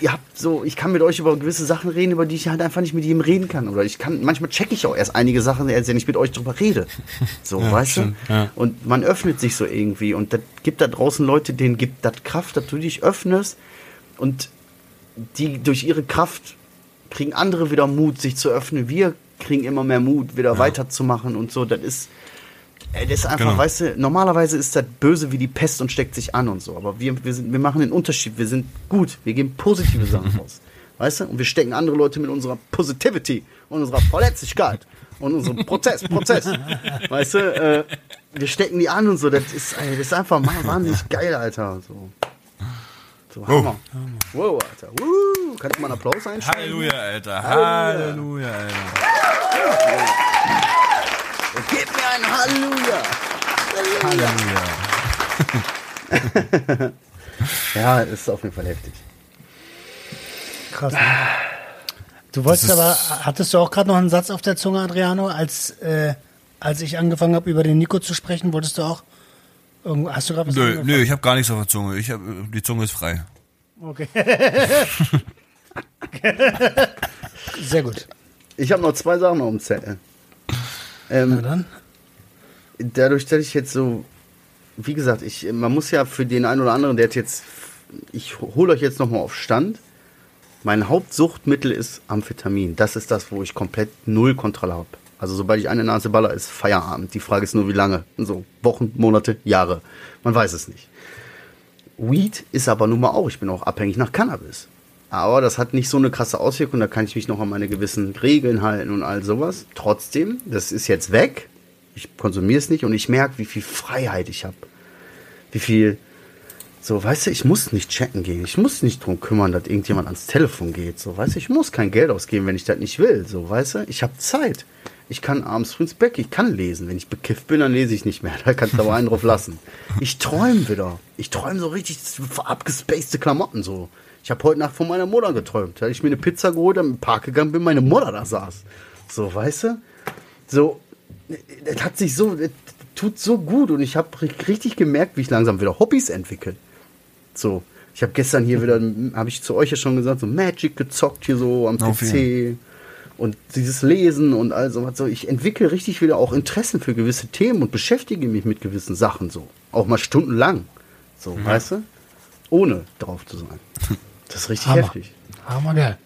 Speaker 4: ihr habt so, ich kann mit euch über gewisse Sachen reden, über die ich halt einfach nicht mit jedem reden kann. Oder ich kann, manchmal checke ich auch erst einige Sachen, als wenn ich mit euch drüber rede. So, ja, weißt stimmt, du? Ja. Und man öffnet sich so irgendwie. Und das gibt da draußen Leute, denen gibt das Kraft, dass du dich öffnest. Und die durch ihre Kraft kriegen andere wieder Mut, sich zu öffnen. Wir kriegen immer mehr Mut, wieder ja. weiterzumachen und so. Das ist, das ist einfach, genau. weißt du, normalerweise ist das böse wie die Pest und steckt sich an und so. Aber wir, wir, sind, wir machen den Unterschied. Wir sind gut. Wir geben positive Sachen raus. Weißt du? Und wir stecken andere Leute mit unserer Positivity und unserer Verletzlichkeit und unserem Prozess, Prozess. Weißt du? Äh, wir stecken die an und so. Das ist, ey, das ist einfach wahnsinnig geil, Alter. So. So, Hammer. Wow, wow Alter. Woo. Kannst du mal einen Applaus einstellen?
Speaker 3: Halleluja, Alter. Halleluja, Alter.
Speaker 4: Halleluja. Gib mir ein Halleluja. Halleluja. ja, ist auf jeden Fall heftig.
Speaker 2: Krass. Ne? Du wolltest aber, hattest du auch gerade noch einen Satz auf der Zunge, Adriano, als, äh, als ich angefangen habe, über den Nico zu sprechen, wolltest du auch Irgendwo, hast du gerade was
Speaker 3: Nö,
Speaker 2: angefangen?
Speaker 3: nö, ich habe gar nichts auf der Zunge. Ich hab, die Zunge ist frei.
Speaker 2: Okay. Sehr gut.
Speaker 4: Ich habe noch zwei Sachen auf dem Zettel. Ähm,
Speaker 2: Na dann.
Speaker 4: dadurch, dass ich jetzt so, wie gesagt, ich, man muss ja für den einen oder anderen, der jetzt, ich hole euch jetzt nochmal auf Stand. Mein Hauptsuchtmittel ist Amphetamin. Das ist das, wo ich komplett null Kontrolle habe. Also sobald ich eine Nase baller, ist Feierabend. Die Frage ist nur, wie lange. So Wochen, Monate, Jahre. Man weiß es nicht. Weed ist aber nun mal auch, ich bin auch abhängig nach Cannabis. Aber das hat nicht so eine krasse Auswirkung, da kann ich mich noch an meine gewissen Regeln halten und all sowas. Trotzdem, das ist jetzt weg. Ich konsumiere es nicht und ich merke, wie viel Freiheit ich habe. Wie viel, so, weißt du, ich muss nicht checken gehen. Ich muss nicht drum kümmern, dass irgendjemand ans Telefon geht. So, weißt du, ich muss kein Geld ausgeben, wenn ich das nicht will. So, weißt du, ich habe Zeit. Ich kann abends früh ins Bett, ich kann lesen. Wenn ich bekifft bin, dann lese ich nicht mehr. Da kannst du aber einen drauf lassen. Ich träume wieder. Ich träume so richtig abgespacede Klamotten so. Ich habe heute Nacht von meiner Mutter geträumt. Da ich mir eine Pizza geholt, dann im Park gegangen bin, meine Mutter da saß. So, weißt du? So, das hat sich so, das tut so gut und ich habe richtig gemerkt, wie ich langsam wieder Hobbys entwickle. So, ich habe gestern hier wieder, habe ich zu euch ja schon gesagt, so Magic gezockt hier so am
Speaker 3: Auf
Speaker 4: PC und dieses Lesen und all so was. So, ich entwickle richtig wieder auch Interessen für gewisse Themen und beschäftige mich mit gewissen Sachen so. Auch mal stundenlang. So, weißt du? Ohne drauf zu sein. Das ist richtig
Speaker 2: Hammer.
Speaker 4: heftig.
Speaker 2: Hammer geil.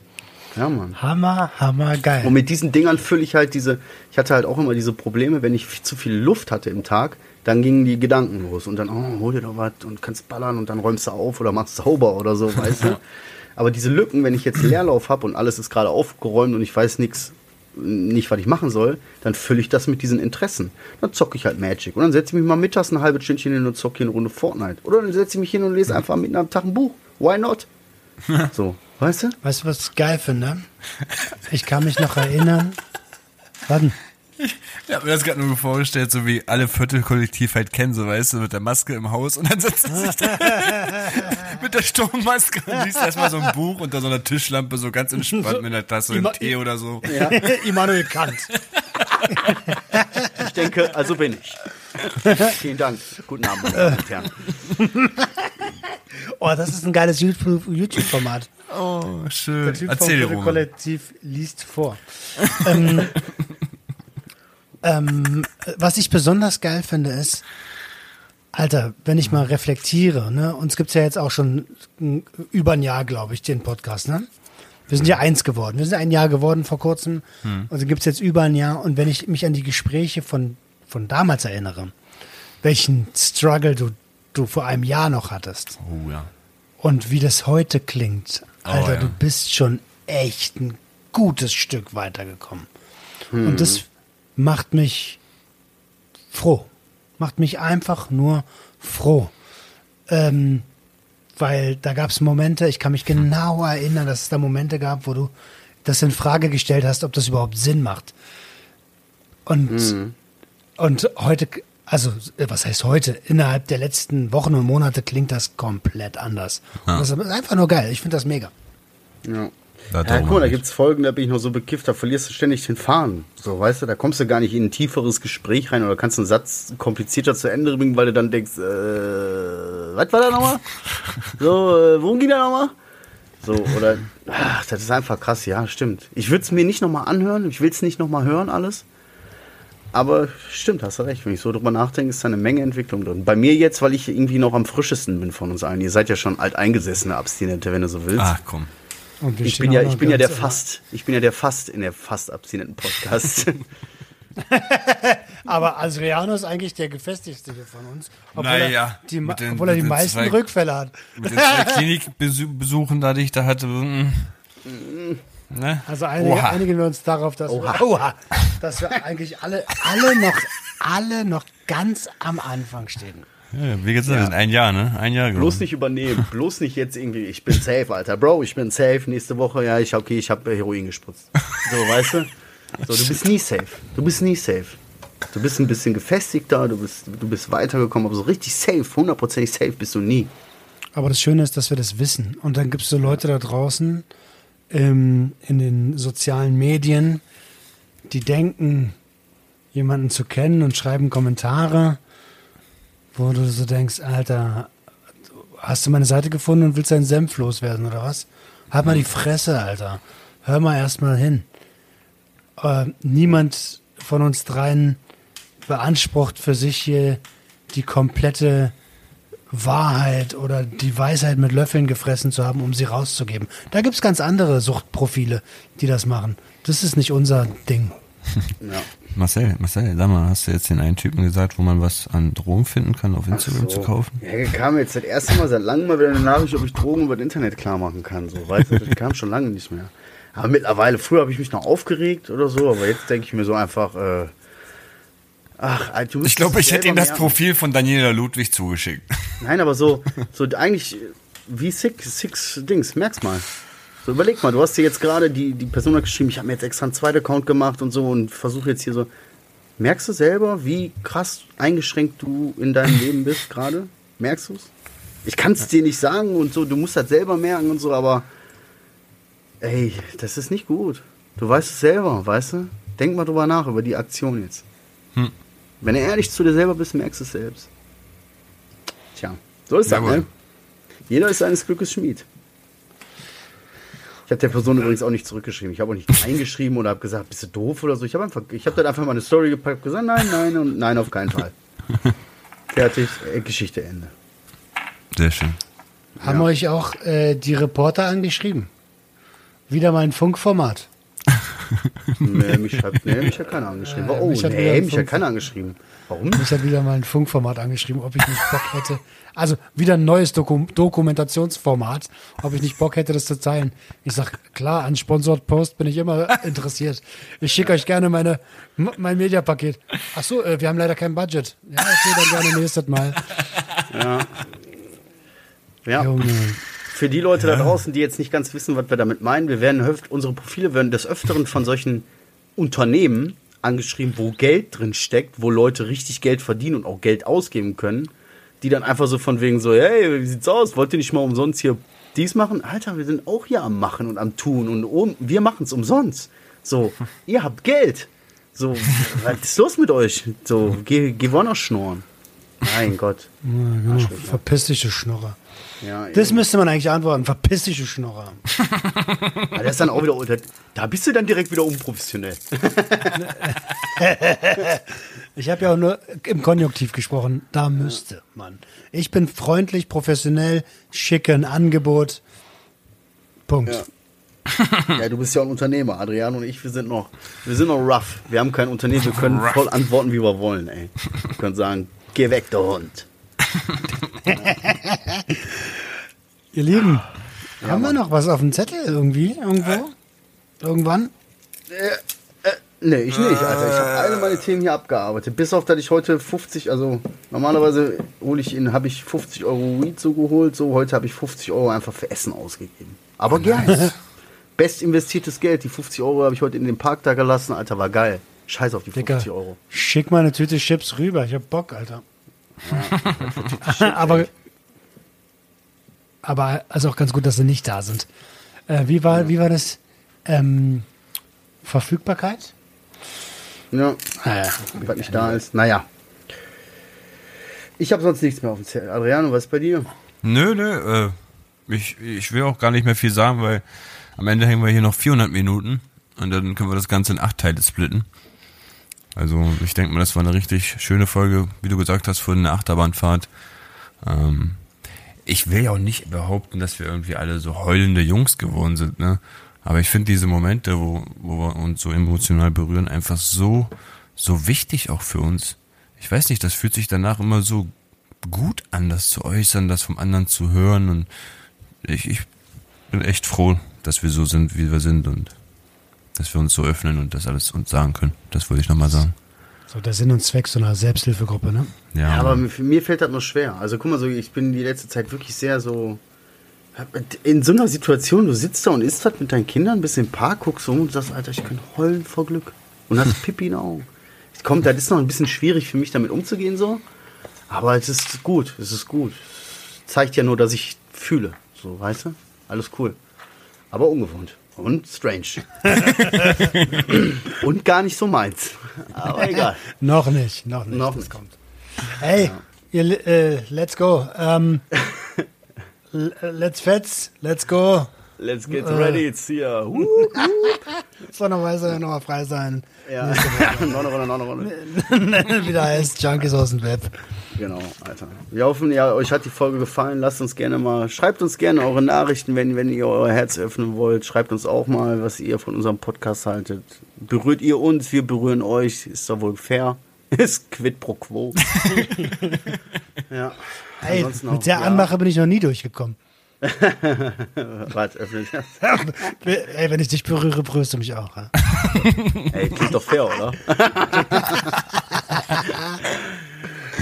Speaker 4: Ja, Mann.
Speaker 2: Hammer, hammer geil.
Speaker 4: Und mit diesen Dingern fülle ich halt diese, ich hatte halt auch immer diese Probleme, wenn ich zu viel Luft hatte im Tag, dann gingen die Gedanken los und dann, oh, hol dir doch was und kannst ballern und dann räumst du auf oder machst sauber oder so, weißt du? Aber diese Lücken, wenn ich jetzt Leerlauf habe und alles ist gerade aufgeräumt und ich weiß nichts, nicht, was ich machen soll, dann fülle ich das mit diesen Interessen. Dann zocke ich halt Magic. Und dann setze ich mich mal mittags ein halbes Stündchen hin und zocke hier eine Runde Fortnite. Oder dann setze ich mich hin und lese einfach mitten am Tag ein Buch. Why not? So, weißt du?
Speaker 2: Weißt du, was ich geil finde? Ich kann mich noch erinnern. Warte.
Speaker 3: Ich habe mir das gerade nur vorgestellt, so wie alle Viertelkollektiv halt kennen, so weißt du, mit der Maske im Haus und dann sitzt er sich da mit der Sturmmaske und liest erstmal so ein Buch unter so einer Tischlampe, so ganz entspannt mit einer Tasse
Speaker 2: Immer-
Speaker 3: Tee oder so.
Speaker 2: Immanuel Kant.
Speaker 4: Ich denke, also bin ich. Vielen Dank. Guten Abend, meine Damen und Herren.
Speaker 2: Oh, das ist ein geiles YouTube- YouTube-Format.
Speaker 3: Oh,
Speaker 2: Der
Speaker 3: schön.
Speaker 2: Typ
Speaker 3: Erzähl
Speaker 2: vom. Kollektiv liest vor. ähm, ähm, was ich besonders geil finde, ist, Alter, wenn ich mal reflektiere, ne, uns gibt's ja jetzt auch schon über ein Jahr, glaube ich, den Podcast, ne? Wir sind ja eins geworden. Wir sind ein Jahr geworden vor kurzem. Und den gibt's jetzt über ein Jahr. Und wenn ich mich an die Gespräche von, von damals erinnere, welchen Struggle du, du vor einem Jahr noch hattest,
Speaker 3: Oh ja.
Speaker 2: und wie das heute klingt, Alter,
Speaker 3: Oh, ja.
Speaker 2: du bist schon echt ein gutes Stück weitergekommen. Und das macht mich froh. Macht mich einfach nur froh. Ähm, weil da gab es Momente, ich kann mich genau erinnern, dass es da Momente gab, wo du das in Frage gestellt hast, ob das überhaupt Sinn macht. Und, und heute, also äh, was heißt heute? Innerhalb der letzten Wochen und Monate klingt das komplett anders. Und das ist einfach nur geil. Ich finde das mega.
Speaker 4: Ja.
Speaker 3: Da
Speaker 4: Ja, guck mal, da
Speaker 3: nicht.
Speaker 4: gibt's Folgen, da bin ich noch so bekifft, da verlierst du ständig den Faden. So, weißt du, da kommst du gar nicht in ein tieferes Gespräch rein oder kannst einen Satz komplizierter zu Ende bringen, weil du dann denkst, äh, was war da nochmal? So, äh, worum ging da nochmal? So, oder, ach, das ist einfach krass, ja, stimmt. Ich würde es mir nicht nochmal anhören, ich will es nicht nochmal hören, alles. Aber stimmt, hast du recht. Wenn ich so drüber nachdenke, ist da eine Menge Entwicklung drin. Bei mir jetzt, weil ich irgendwie noch am frischesten bin von uns allen. Ihr seid ja schon alteingesessene Abstinente, wenn du so willst.
Speaker 3: Ach komm.
Speaker 4: Ich bin ja, ich bin ja der fast, ich bin ja der fast in der fast abstinenten Podcast.
Speaker 2: Aber Adriano ist eigentlich der gefestigste hier von uns. Obwohl,
Speaker 3: Naja,
Speaker 2: er, die,
Speaker 3: den-
Speaker 2: obwohl er die meisten
Speaker 3: zwei-
Speaker 2: Rückfälle hat.
Speaker 3: Mit den zwei Klinikbesuchen, da die ich da hatte. Ne?
Speaker 2: Also einige,
Speaker 3: Oha.
Speaker 2: einigen wir uns darauf, dass,
Speaker 4: Oha.
Speaker 2: Wir, Oha, dass wir eigentlich alle, alle noch, alle noch ganz am Anfang stehen.
Speaker 3: Ja, wie geht's denn? Ein Jahr, ne? Ein Jahr
Speaker 4: bloß
Speaker 3: geworden.
Speaker 4: nicht übernehmen, bloß nicht jetzt irgendwie, ich bin safe, Alter. Bro, ich bin safe. Nächste Woche, ja, ich okay, ich habe Heroin gespritzt. So, weißt du? So, du bist nie safe. Du bist nie safe. Du bist ein bisschen gefestigter, du bist, du bist weitergekommen, aber so richtig safe, hundertprozentig safe bist du nie.
Speaker 2: Aber das Schöne ist, dass wir das wissen. Und dann gibt es so Leute da draußen ähm, in den sozialen Medien, die denken, jemanden zu kennen und schreiben Kommentare, wo du so denkst, Alter, hast du meine Seite gefunden und willst deinen Senf loswerden oder was? Halt mal die Fresse, Alter. Hör mal erstmal hin. Äh, niemand von uns dreien beansprucht für sich hier die komplette Wahrheit oder die Weisheit mit Löffeln gefressen zu haben, um sie rauszugeben. Da gibt's ganz andere Suchtprofile, die das machen. Das ist nicht unser Ding.
Speaker 4: Ja.
Speaker 3: Marcel, Marcel, sag mal, hast du jetzt den einen Typen gesagt, wo man was an Drogen finden kann, auf Instagram zu kaufen?
Speaker 4: Ja, kam jetzt das erste Mal seit langem mal wieder eine Nachricht, ob ich Drogen über das Internet klar machen kann. So, weißt du, das kam schon lange nicht mehr. Aber mittlerweile, früher habe ich mich noch aufgeregt oder so, aber jetzt denke ich mir so einfach, äh, ach, Alter, du
Speaker 3: Ich glaube, ich hätte ihm das. Profil von Daniela Ludwig zugeschickt.
Speaker 4: Nein, aber so, so eigentlich wie Six, Six Dings, merk's mal. So, überleg mal, du hast dir jetzt gerade die, die Person geschrieben, ich habe mir jetzt extra einen zweiten Account gemacht und so und versuche jetzt hier so. Merkst du selber, wie krass eingeschränkt du in deinem Leben bist gerade? Merkst du's? Ich kann es dir nicht sagen und so, du musst das selber merken und so, aber ey, das ist nicht gut. Du weißt es selber, weißt du? Denk mal drüber nach, über die Aktion jetzt.
Speaker 3: Hm.
Speaker 4: Wenn du ehrlich zu dir selber bist, merkst du es selbst. Tja, so ist das,
Speaker 3: Jawohl.
Speaker 4: ne? Jeder ist seines Glückes Schmied. Ich habe der Person übrigens auch nicht zurückgeschrieben. Ich habe auch nicht eingeschrieben oder habe gesagt, bist du doof oder so. Ich habe einfach, ich habe dann einfach mal eine Story gepackt, gesagt, nein, nein und nein, auf keinen Fall. Fertig, äh, Geschichte Ende.
Speaker 3: Sehr schön.
Speaker 2: Haben euch auch äh, die Reporter angeschrieben? Wieder mal ein Funkformat.
Speaker 4: Nee, mich hat, nee, mich hat keiner angeschrieben.
Speaker 2: Äh,
Speaker 4: oh,
Speaker 2: mich hat wieder
Speaker 4: nee, mich hat keiner angeschrieben. Warum?
Speaker 2: Mich hat wieder mal ein Funkformat angeschrieben, ob ich nicht Bock hätte. Also wieder ein neues Doku Dokumentationsformat, ob ich nicht Bock hätte, das zu teilen. Ich sag, klar, an Sponsored Post bin ich immer interessiert. Ich schicke euch gerne meine, mein Mediapaket. Ach so, äh, wir haben leider kein Budget. Ja, okay, dann gerne nächstes Mal.
Speaker 4: Ja.
Speaker 2: Junge.
Speaker 4: Für die Leute da draußen, die jetzt nicht ganz wissen, was wir damit meinen, wir werden unsere Profile werden des Öfteren von solchen Unternehmen angeschrieben, wo Geld drin steckt, wo Leute richtig Geld verdienen und auch Geld ausgeben können, die dann einfach so von wegen so, hey, wie sieht's aus? Wollt ihr nicht mal umsonst hier dies machen? Alter, wir sind auch hier am Machen und am Tun und um, wir machen es umsonst. So, ihr habt Geld. So, was ist los mit euch? So, geh, geh woanders schnorren. Mein Gott.
Speaker 2: Ja, genau. Verpiss dich, du Schnorrer.
Speaker 4: Ja,
Speaker 2: Das müsste man eigentlich antworten. Verpiss dich, du Schnorrer.
Speaker 4: Aber das ist dann auch wieder unter. Da bist du dann direkt wieder unprofessionell.
Speaker 2: Ich habe ja auch nur im Konjunktiv gesprochen. Da müsste man. Ich bin freundlich, professionell, schicke ein Angebot. Punkt.
Speaker 4: Ja. ja, du bist ja ein Unternehmer. Adrian und ich, wir sind noch, wir sind noch rough. Wir haben kein Unternehmen. Wir können voll antworten, wie wir wollen, ey. Wir können sagen, geh weg, der Hund.
Speaker 2: Ihr Lieben, haben wir noch was auf dem Zettel irgendwie? Irgendwo? Irgendwann?
Speaker 4: Nee, ich nicht, Alter. Ich habe alle meine Themen hier abgearbeitet. Bis auf, dass ich heute 50, also normalerweise hole ich in, habe ich 50 Euro Weed so geholt. So, heute habe ich 50 Euro einfach für Essen ausgegeben. Aber gerne. Best investiertes Geld. Die 50 Euro habe ich heute in den Park da gelassen. Alter, war geil. Scheiß auf die
Speaker 2: Dicker,
Speaker 4: 50 Euro.
Speaker 2: schick mal eine Tüte Chips rüber. Ich hab Bock, Alter. Aber, aber also auch ganz gut, dass sie nicht da sind. Äh, wie, war, wie war das? Ähm, Verfügbarkeit?
Speaker 4: Ja,
Speaker 2: Naja,
Speaker 4: was nicht da ist. Naja. Ich habe sonst nichts mehr auf dem Zettel. Adriano, was ist bei dir?
Speaker 3: Nö, nö, äh, ich, ich will auch gar nicht mehr viel sagen, weil am Ende hängen wir hier noch 400 Minuten und dann können wir das Ganze in acht Teile splitten. Also ich denke mal, das war eine richtig schöne Folge, wie du gesagt hast, für eine Achterbahnfahrt. Ähm, ich will ja auch nicht behaupten, dass wir irgendwie alle so heulende Jungs geworden sind, ne? Aber ich finde diese Momente, wo, wo wir uns so emotional berühren, einfach so, so wichtig auch für uns. Ich weiß nicht, das fühlt sich danach immer so gut an, das zu äußern, das vom anderen zu hören und ich, ich bin echt froh, dass wir so sind, wie wir sind und dass wir uns so öffnen und das alles uns sagen können. Das wollte ich nochmal sagen.
Speaker 2: so der Sinn und Zweck so einer Selbsthilfegruppe, ne?
Speaker 3: Ja,
Speaker 4: Ja, aber mir, fällt das nur schwer. Also guck mal, so, ich bin die letzte Zeit wirklich sehr so. In so einer Situation, du sitzt da und isst das mit deinen Kindern, bist im Park, guckst rum und sagst, Alter, ich kann heulen vor Glück. Und hast Pipi in den Augen. Kommt, das ist noch ein bisschen schwierig für mich, damit umzugehen, so. Aber es ist gut, es ist gut. Zeigt ja nur, dass ich fühle. So, weißt du? Alles cool. Aber ungewohnt. Und strange. und gar nicht so meins. Aber egal.
Speaker 2: Noch nicht, noch nicht.
Speaker 4: Noch
Speaker 2: das
Speaker 4: nicht.
Speaker 2: kommt. Hey, Ihr, äh, let's go. Ähm, l- let's fetz, let's go.
Speaker 4: Let's get ready, it's here.
Speaker 2: Sonderweise soll ja nochmal frei sein.
Speaker 4: ja. noch eine Runde, noch eine Runde.
Speaker 2: Wie der heißt, Junkies aus dem Web.
Speaker 4: Genau, Alter. Wir hoffen, ja, euch hat die Folge gefallen. Lasst uns gerne mal, schreibt uns gerne eure Nachrichten, wenn, wenn ihr euer Herz öffnen wollt. Schreibt uns auch mal, was ihr von unserem Podcast haltet. Berührt ihr uns, wir berühren euch. Ist doch wohl fair. Ist quid pro quo. ja.
Speaker 2: Ey, mit der
Speaker 4: ja.
Speaker 2: Anmache bin ich noch nie durchgekommen.
Speaker 4: Warte, öffnet.
Speaker 2: Ey, wenn ich dich berühre, berührst du mich auch. Ja?
Speaker 4: Ey, klingt doch fair, oder?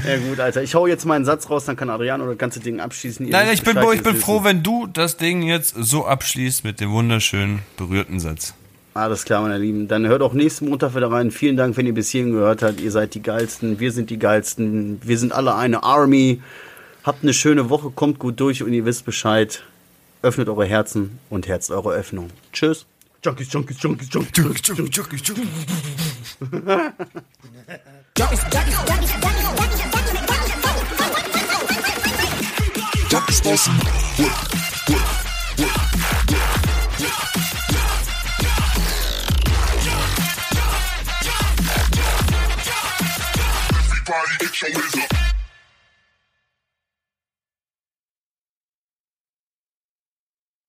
Speaker 4: ja gut, Alter. Ich hau jetzt meinen Satz raus, dann kann Adriano das ganze Ding abschließen. Ihr
Speaker 3: Nein,
Speaker 4: wisst
Speaker 3: ich bin, ich bin froh, wenn du das Ding jetzt so abschließt mit dem wunderschönen, berührten Satz.
Speaker 4: Alles klar, meine Lieben. Dann hört auch nächsten Montag wieder rein. Vielen Dank, wenn ihr bis hierhin gehört habt. Ihr seid die Geilsten. Wir sind die Geilsten. Wir sind alle eine Army. Habt eine schöne Woche. Kommt gut durch und ihr wisst Bescheid. Öffnet eure Herzen und herzt eure Öffnung. Tschüss. Junkies, Junkies, Junkies, Junkies. Junkies, Junkies, Junkies, Junkies.
Speaker 5: Everybody get your up.